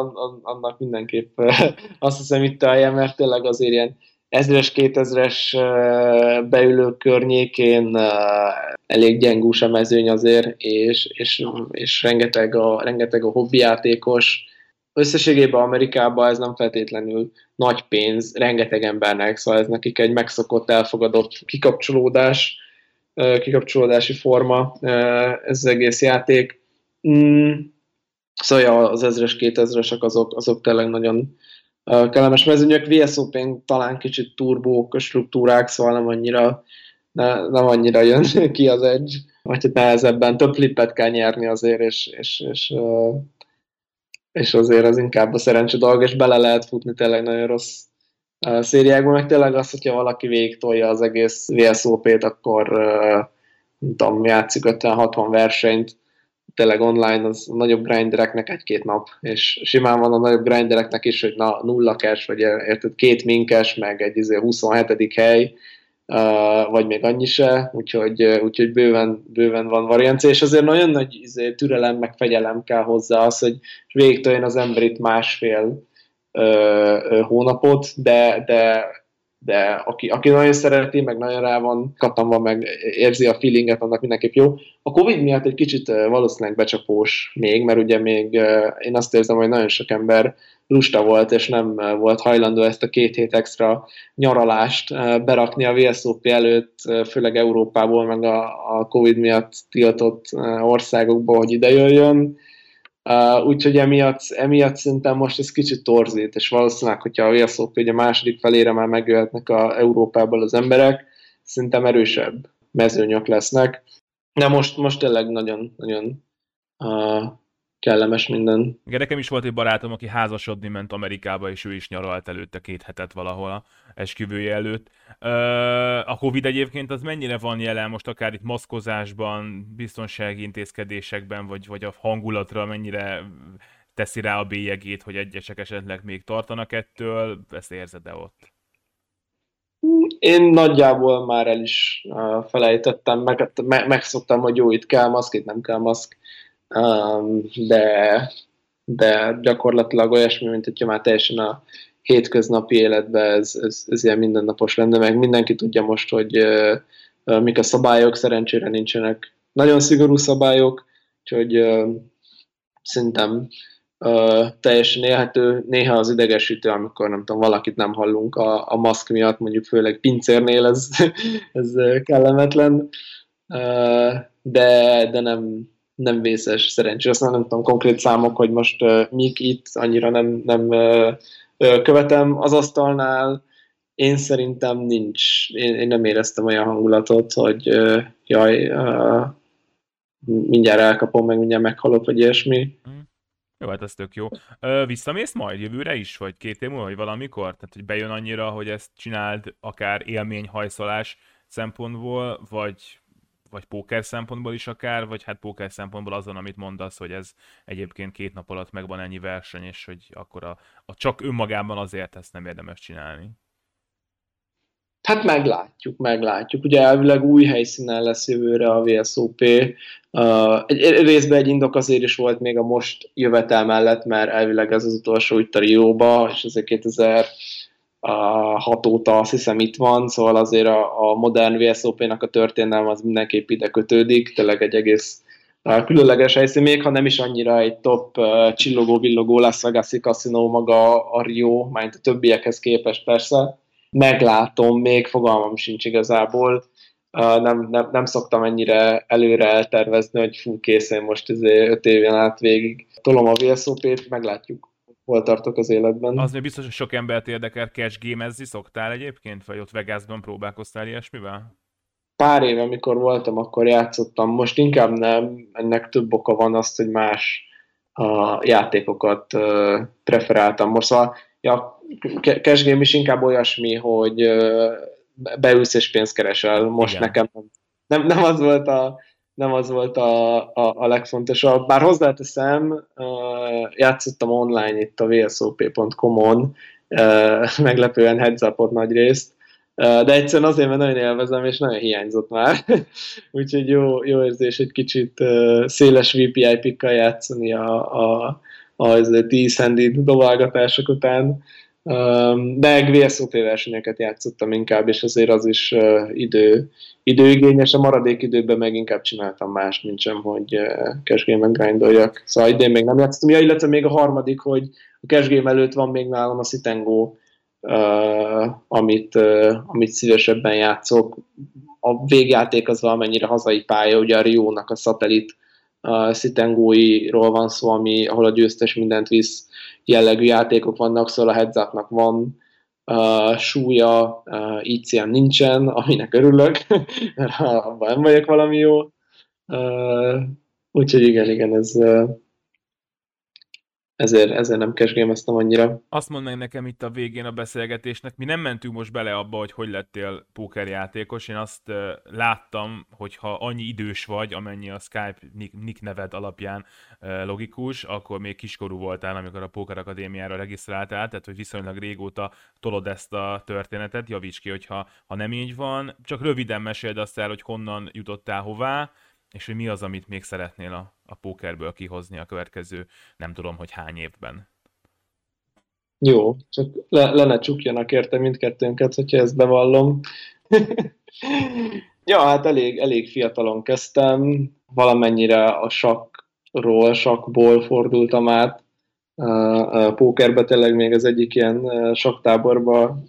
annak mindenképp azt hiszem itt a helye, mert tényleg azért ilyen ezres, kétezres beülő környékén elég gyengús a mezőny azért, és, és, és rengeteg, a, rengeteg a hobbijátékos. Összességében Amerikában ez nem feltétlenül nagy pénz, rengeteg embernek, szóval ez nekik egy megszokott, elfogadott kikapcsolódás, kikapcsolódási forma ez az egész játék. Mm, szóval az ezres, kétezresek azok, azok tényleg nagyon kellemes mezőnyök. vsop talán kicsit turbók, struktúrák, szóval nem annyira, ne, nem annyira jön ki az edge, vagy hát nehezebben több flippet kell nyerni azért, és, és, és, és azért az inkább a szerencse dolog, és bele lehet futni tényleg nagyon rossz a szériákban, meg tényleg az, hogyha valaki végig tolja az egész VSOP-t, akkor nem tudom, játszik 50-60 versenyt, tényleg online az a nagyobb grindereknek egy-két nap, és simán van a nagyobb grindereknek is, hogy na, nulla cash, vagy érted, két minkes, meg egy izé, 27. hely, uh, vagy még annyi se, úgyhogy, úgyhogy bőven, bőven van variancia, és azért nagyon nagy izé, türelem, meg fegyelem kell hozzá az, hogy végig az ember itt másfél hónapot, de, de, de aki, aki nagyon szereti, meg nagyon rá van katamba, meg érzi a feelinget, annak mindenképp jó. A Covid miatt egy kicsit valószínűleg becsapós még, mert ugye még én azt érzem, hogy nagyon sok ember lusta volt, és nem volt hajlandó ezt a két hét extra nyaralást berakni a VSOP előtt, főleg Európából, meg a, a Covid miatt tiltott országokból, hogy ide jöjjön Uh, úgyhogy emiatt, emiatt szerintem most ez kicsit torzít, és valószínűleg, hogyha a VSOP a második felére már megjöhetnek a Európából az emberek, szerintem erősebb mezőnyök lesznek. De most, most tényleg nagyon, nagyon uh, kellemes minden. Igen, nekem is volt egy barátom, aki házasodni ment Amerikába, és ő is nyaralt előtte két hetet valahol a esküvője előtt. A Covid egyébként az mennyire van jelen most akár itt maszkozásban, biztonsági intézkedésekben, vagy, vagy a hangulatra mennyire teszi rá a bélyegét, hogy egyesek esetleg még tartanak ettől, ezt érzed-e ott? Én nagyjából már el is felejtettem, meg, megszoktam, hogy jó, itt kell maszk, itt nem kell maszk de, de gyakorlatilag olyasmi, mint hogyha már teljesen a hétköznapi életben ez, ez, ez ilyen mindennapos lenne, meg mindenki tudja most, hogy uh, mik a szabályok, szerencsére nincsenek nagyon szigorú szabályok, úgyhogy uh, szerintem uh, teljesen élhető, néha az idegesítő, amikor nem tudom, valakit nem hallunk a, a maszk miatt, mondjuk főleg pincérnél ez, ez kellemetlen, uh, de, de nem, nem vészes szerencsés. Azt nem tudom konkrét számok, hogy most uh, mik itt, annyira nem, nem uh, követem az asztalnál, én szerintem nincs, én, én nem éreztem olyan hangulatot, hogy uh, jaj, uh, mindjárt elkapom, meg mindjárt meghalok, vagy ilyesmi. Mm. Jó, hát ez tök jó. Ö, visszamész majd jövőre is, vagy két év múlva, vagy valamikor? Tehát, hogy bejön annyira, hogy ezt csináld akár élményhajszolás szempontból, vagy, vagy póker szempontból is akár, vagy hát póker szempontból azon, amit mondasz, hogy ez egyébként két nap alatt megvan ennyi verseny, és hogy akkor a, a csak önmagában azért ezt nem érdemes csinálni. Hát meglátjuk, meglátjuk. Ugye elvileg új helyszínen lesz jövőre a VSOP. Uh, egy, részben egy indok azért is volt még a most jövetel mellett, mert elvileg ez az utolsó itt a Rióba, és azért 2000 a hatóta azt hiszem itt van, szóval azért a, a modern VSOP-nak a történelme az mindenképp ide kötődik, tényleg egy egész különleges helyszín, még ha nem is annyira egy top uh, csillogó-villogó lesz, Vegas-i kaszinó maga a Rio, mint a többiekhez képest persze, meglátom, még fogalmam sincs igazából, nem, nem, nem szoktam ennyire előre eltervezni, hogy fú, kész, én most 5 éven át végig tolom a VSOP-t, meglátjuk hol tartok az életben. Az még biztos, hogy sok embert érdekel, cash gamezni szoktál egyébként, vagy ott Vegasban próbálkoztál ilyesmivel? Pár éve, amikor voltam, akkor játszottam. Most inkább nem, ennek több oka van azt, hogy más a játékokat uh, preferáltam. Most szóval ja, cash game is inkább olyasmi, hogy beülsz és pénzt keresel. Most Igen. nekem nem, nem az volt a nem az volt a, a, a legfontosabb. Bár hozzáteszem, játszottam online itt a vsop.com-on, meglepően heads nagy részt, de egyszerűen azért, mert nagyon élvezem, és nagyon hiányzott már. Úgyhogy jó, jó érzés egy kicsit széles VPI-pikkal játszani a, a, az 10 handi dobálgatások után. De VSOP versenyeket játszottam inkább, és azért az is idő, időigényes. A maradék időben meg inkább csináltam más, mint sem, hogy cash game grindoljak. Szóval idén még nem játszottam. Ja, illetve még a harmadik, hogy a cash előtt van még nálam a Sitengo, amit, amit szívesebben játszok. A végjáték az valamennyire hazai pálya, ugye a Rio-nak a szatellit a Szitengóiról van szó, ami, ahol a győztes mindent visz jellegű játékok vannak, szóval a heads van, uh, súlya, uh, ICM nincsen, aminek örülök, mert abban nem vagyok valami jó. Uh, úgyhogy igen, igen, ez, uh, ezért, ezért nem kesgémeztem annyira. Azt mondd meg nekem itt a végén a beszélgetésnek, mi nem mentünk most bele abba, hogy hogy lettél pókerjátékos, én azt láttam, hogy ha annyi idős vagy, amennyi a Skype nick, neved alapján logikus, akkor még kiskorú voltál, amikor a Póker Akadémiára regisztráltál, tehát hogy viszonylag régóta tolod ezt a történetet, javíts ki, hogyha ha nem így van, csak röviden meséld azt el, hogy honnan jutottál hová, és hogy mi az, amit még szeretnél a, a pókerből kihozni a következő nem tudom, hogy hány évben. Jó, csak le, le ne csukjanak érte mindkettőnket, hogyha ezt bevallom. ja, hát elég, elég fiatalon kezdtem, valamennyire a sakról, sakból fordultam át, a pókerbe tényleg még az egyik ilyen saktáborba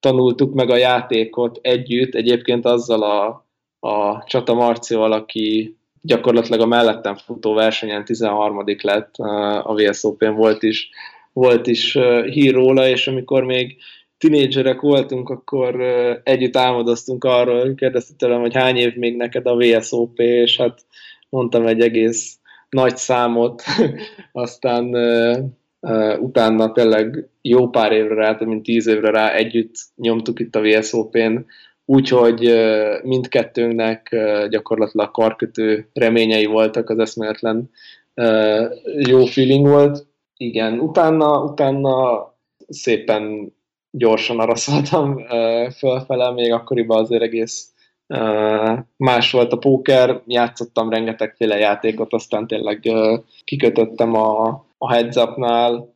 tanultuk meg a játékot együtt, egyébként azzal a a Csata Marcival, aki gyakorlatilag a mellettem futó versenyen 13 lett, a VSOP-n volt is, volt is hír róla, és amikor még tinédzserek voltunk, akkor együtt álmodoztunk arról, kérdezte tőlem, hogy hány év még neked a VSOP, és hát mondtam egy egész nagy számot, aztán utána tényleg jó pár évre rá, mint tíz évre rá együtt nyomtuk itt a VSOP-n úgyhogy mindkettőnknek gyakorlatilag karkötő reményei voltak, az eszméletlen jó feeling volt. Igen, utána, utána szépen gyorsan araszoltam fölfele, még akkoriban azért egész más volt a póker, játszottam rengetegféle játékot, aztán tényleg kikötöttem a, a heads up-nál,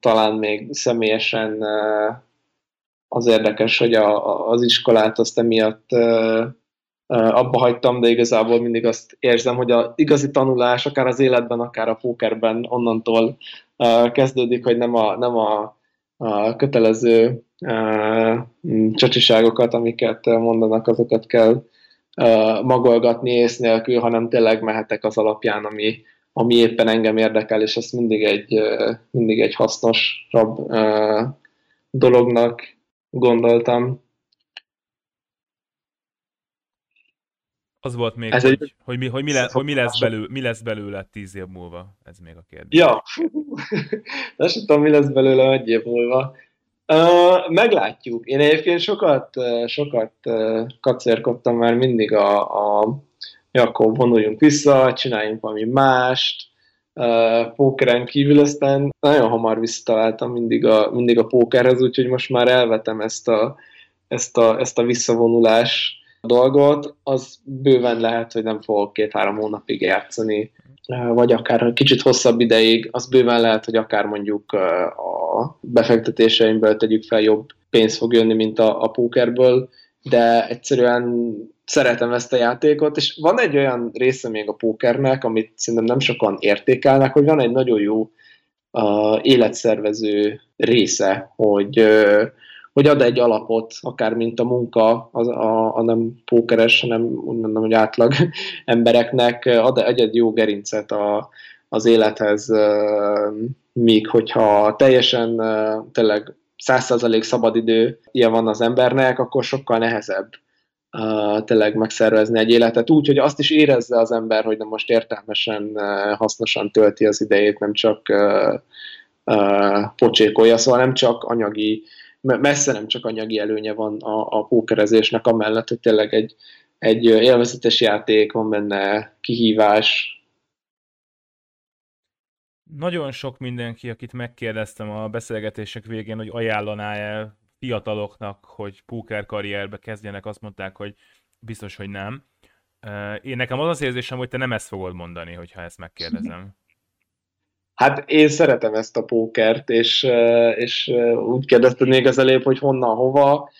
talán még személyesen az érdekes, hogy a, az iskolát azt emiatt abba hagytam, de igazából mindig azt érzem, hogy a igazi tanulás, akár az életben, akár a pókerben onnantól kezdődik, hogy nem a, nem a, a kötelező csacsiságokat, amiket mondanak, azokat kell magolgatni ész nélkül, hanem tényleg mehetek az alapján, ami, ami éppen engem érdekel, és ezt mindig egy, mindig egy hasznosabb dolognak gondoltam. Az volt még, Ez hogy, egy... hogy, mi, hogy, mi, le, hogy mi, lesz belőle, mi lesz belőle tíz év múlva? Ez még a kérdés. Ja, nem tudom, mi lesz belőle egy év múlva. Uh, meglátjuk. Én egyébként sokat, sokat uh, kacérkodtam már mindig a, a akkor vonuljunk vissza, csináljunk valami mást, uh, pókeren kívül, aztán nagyon hamar visszataláltam mindig a, mindig a pókerhez, úgyhogy most már elvetem ezt a, ezt a, ezt a visszavonulás dolgot, az bőven lehet, hogy nem fogok két-három hónapig játszani, vagy akár kicsit hosszabb ideig, az bőven lehet, hogy akár mondjuk a befektetéseimből tegyük fel jobb pénz fog jönni, mint a, a pókerből, de egyszerűen szeretem ezt a játékot, és van egy olyan része még a pókernek, amit szerintem nem sokan értékelnek, hogy van egy nagyon jó uh, életszervező része, hogy uh, hogy ad egy alapot, akár mint a munka, a, a, a nem pókeres, hanem úgy mondom, hogy átlag embereknek ad egy, jó gerincet a, az élethez, míg hogyha teljesen tényleg százszerzalék szabadidő ilyen van az embernek, akkor sokkal nehezebb uh, tényleg megszervezni egy életet úgy, hogy azt is érezze az ember, hogy nem most értelmesen, uh, hasznosan tölti az idejét, nem csak uh, uh, pocsékolja, szóval nem csak anyagi messze nem csak anyagi előnye van a, a pókerezésnek, amellett, hogy tényleg egy, egy élvezetes játék, van benne kihívás. Nagyon sok mindenki, akit megkérdeztem a beszélgetések végén, hogy ajánlaná-e fiataloknak, hogy póker karrierbe kezdjenek, azt mondták, hogy biztos, hogy nem. Én nekem az az érzésem, hogy te nem ezt fogod mondani, hogyha ezt megkérdezem. Hát én szeretem ezt a pókert, és, és úgy kérdezted még az előbb, hogy honnan, hova.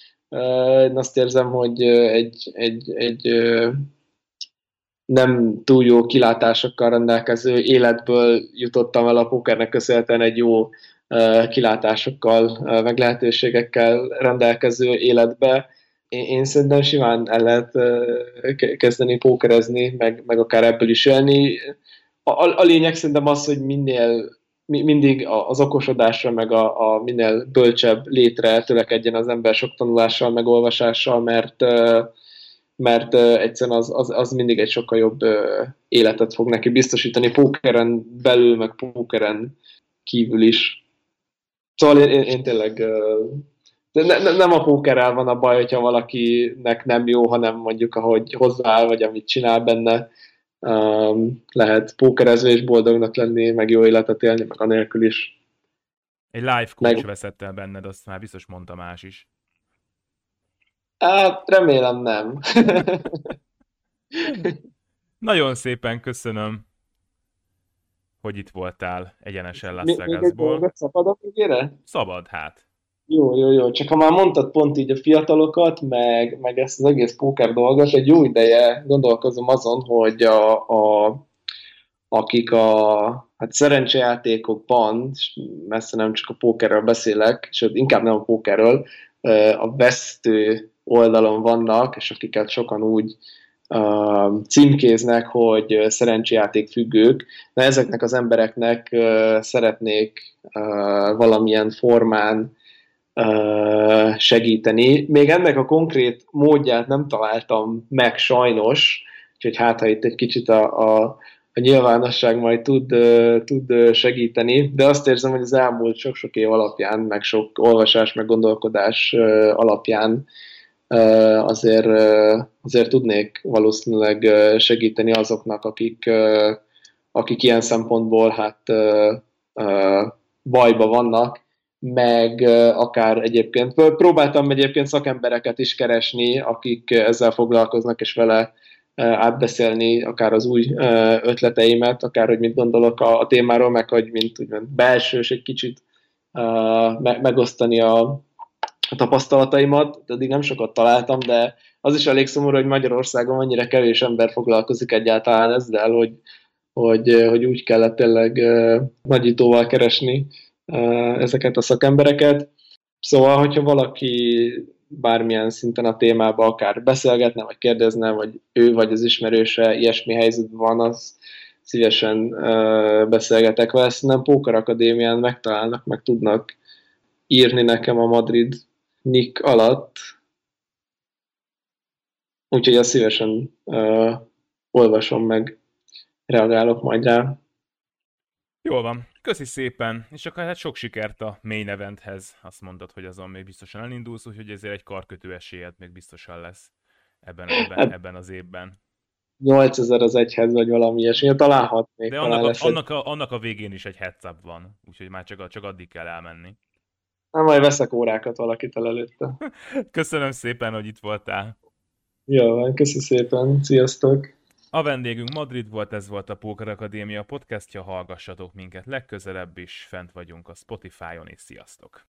Én azt érzem, hogy egy, egy, egy nem túl jó kilátásokkal rendelkező életből jutottam el a pókernek köszönhetően egy jó kilátásokkal, meg lehetőségekkel rendelkező életbe. Én, szerintem simán el lehet kezdeni pókerezni, meg, meg akár ebből is élni a, a lényeg szerintem az, hogy minél mindig az okosodásra, meg a, a minél bölcsebb létre törekedjen az ember sok tanulással, meg olvasással, mert, mert egyszerűen az, az, az mindig egy sokkal jobb életet fog neki biztosítani, pókeren belül, meg pókeren kívül is. Szóval én, én, én tényleg ne, ne, nem a pókerrel van a baj, hogyha valakinek nem jó, hanem mondjuk ahogy hozzááll, vagy amit csinál benne, um, lehet pókerezve és boldognak lenni, meg jó életet élni, meg anélkül is. Egy live coach meg... veszett el benned, azt már biztos mondta más is. Hát, remélem nem. Nagyon szépen köszönöm, hogy itt voltál egyenesen Las Vegasból. Még egy szabadok Szabad, hát. Jó, jó, jó. Csak ha már mondtad pont így a fiatalokat, meg, meg ezt az egész póker dolgot, egy jó ideje gondolkozom azon, hogy a, a, akik a hát szerencsejátékokban, messze nem csak a pókerről beszélek, sőt, inkább nem a pókerről, a vesztő oldalon vannak, és akiket sokan úgy címkéznek, hogy szerencsejáték függők, de ezeknek az embereknek szeretnék valamilyen formán segíteni. Még ennek a konkrét módját nem találtam meg sajnos, úgyhogy hát ha itt egy kicsit a, a, a nyilvánosság majd tud, tud segíteni, de azt érzem, hogy az elmúlt sok-sok év alapján, meg sok olvasás, meg gondolkodás alapján azért, azért tudnék valószínűleg segíteni azoknak, akik, akik ilyen szempontból hát bajba vannak, meg akár egyébként. Próbáltam egyébként szakembereket is keresni, akik ezzel foglalkoznak, és vele átbeszélni akár az új ötleteimet, akár hogy mit gondolok a, témáról, meg hogy mint úgymond belsős egy kicsit megosztani a, a tapasztalataimat, eddig nem sokat találtam, de az is elég szomorú, hogy Magyarországon annyira kevés ember foglalkozik egyáltalán ezzel, hogy, hogy, hogy úgy kellett tényleg nagyítóval keresni ezeket a szakembereket. Szóval, hogyha valaki bármilyen szinten a témába akár beszélgetne, vagy kérdezne, vagy ő vagy az ismerőse ilyesmi helyzetben van, az szívesen beszélgetek vele. Szerintem Póker Akadémián megtalálnak, meg tudnak írni nekem a Madrid nick alatt. Úgyhogy azt szívesen uh, olvasom meg, reagálok majd rá. Jól van. Köszi szépen, és akkor hát sok sikert a main eventhez. Azt mondod, hogy azon még biztosan elindulsz, úgyhogy ezért egy karkötő esélyed még biztosan lesz ebben, ebben, hát, ebben az évben. 8000 az egyhez, vagy valami ilyesmi, talán még. De annak, a, annak, a, annak a végén is egy heads up van, úgyhogy már csak, csak addig kell elmenni. Na, majd veszek órákat valakitől előtte. Köszönöm szépen, hogy itt voltál. Jó, van, köszi szépen, sziasztok! A vendégünk Madrid volt, ez volt a Póker Akadémia podcastja, hallgassatok minket legközelebb is, fent vagyunk a Spotify-on, és sziasztok!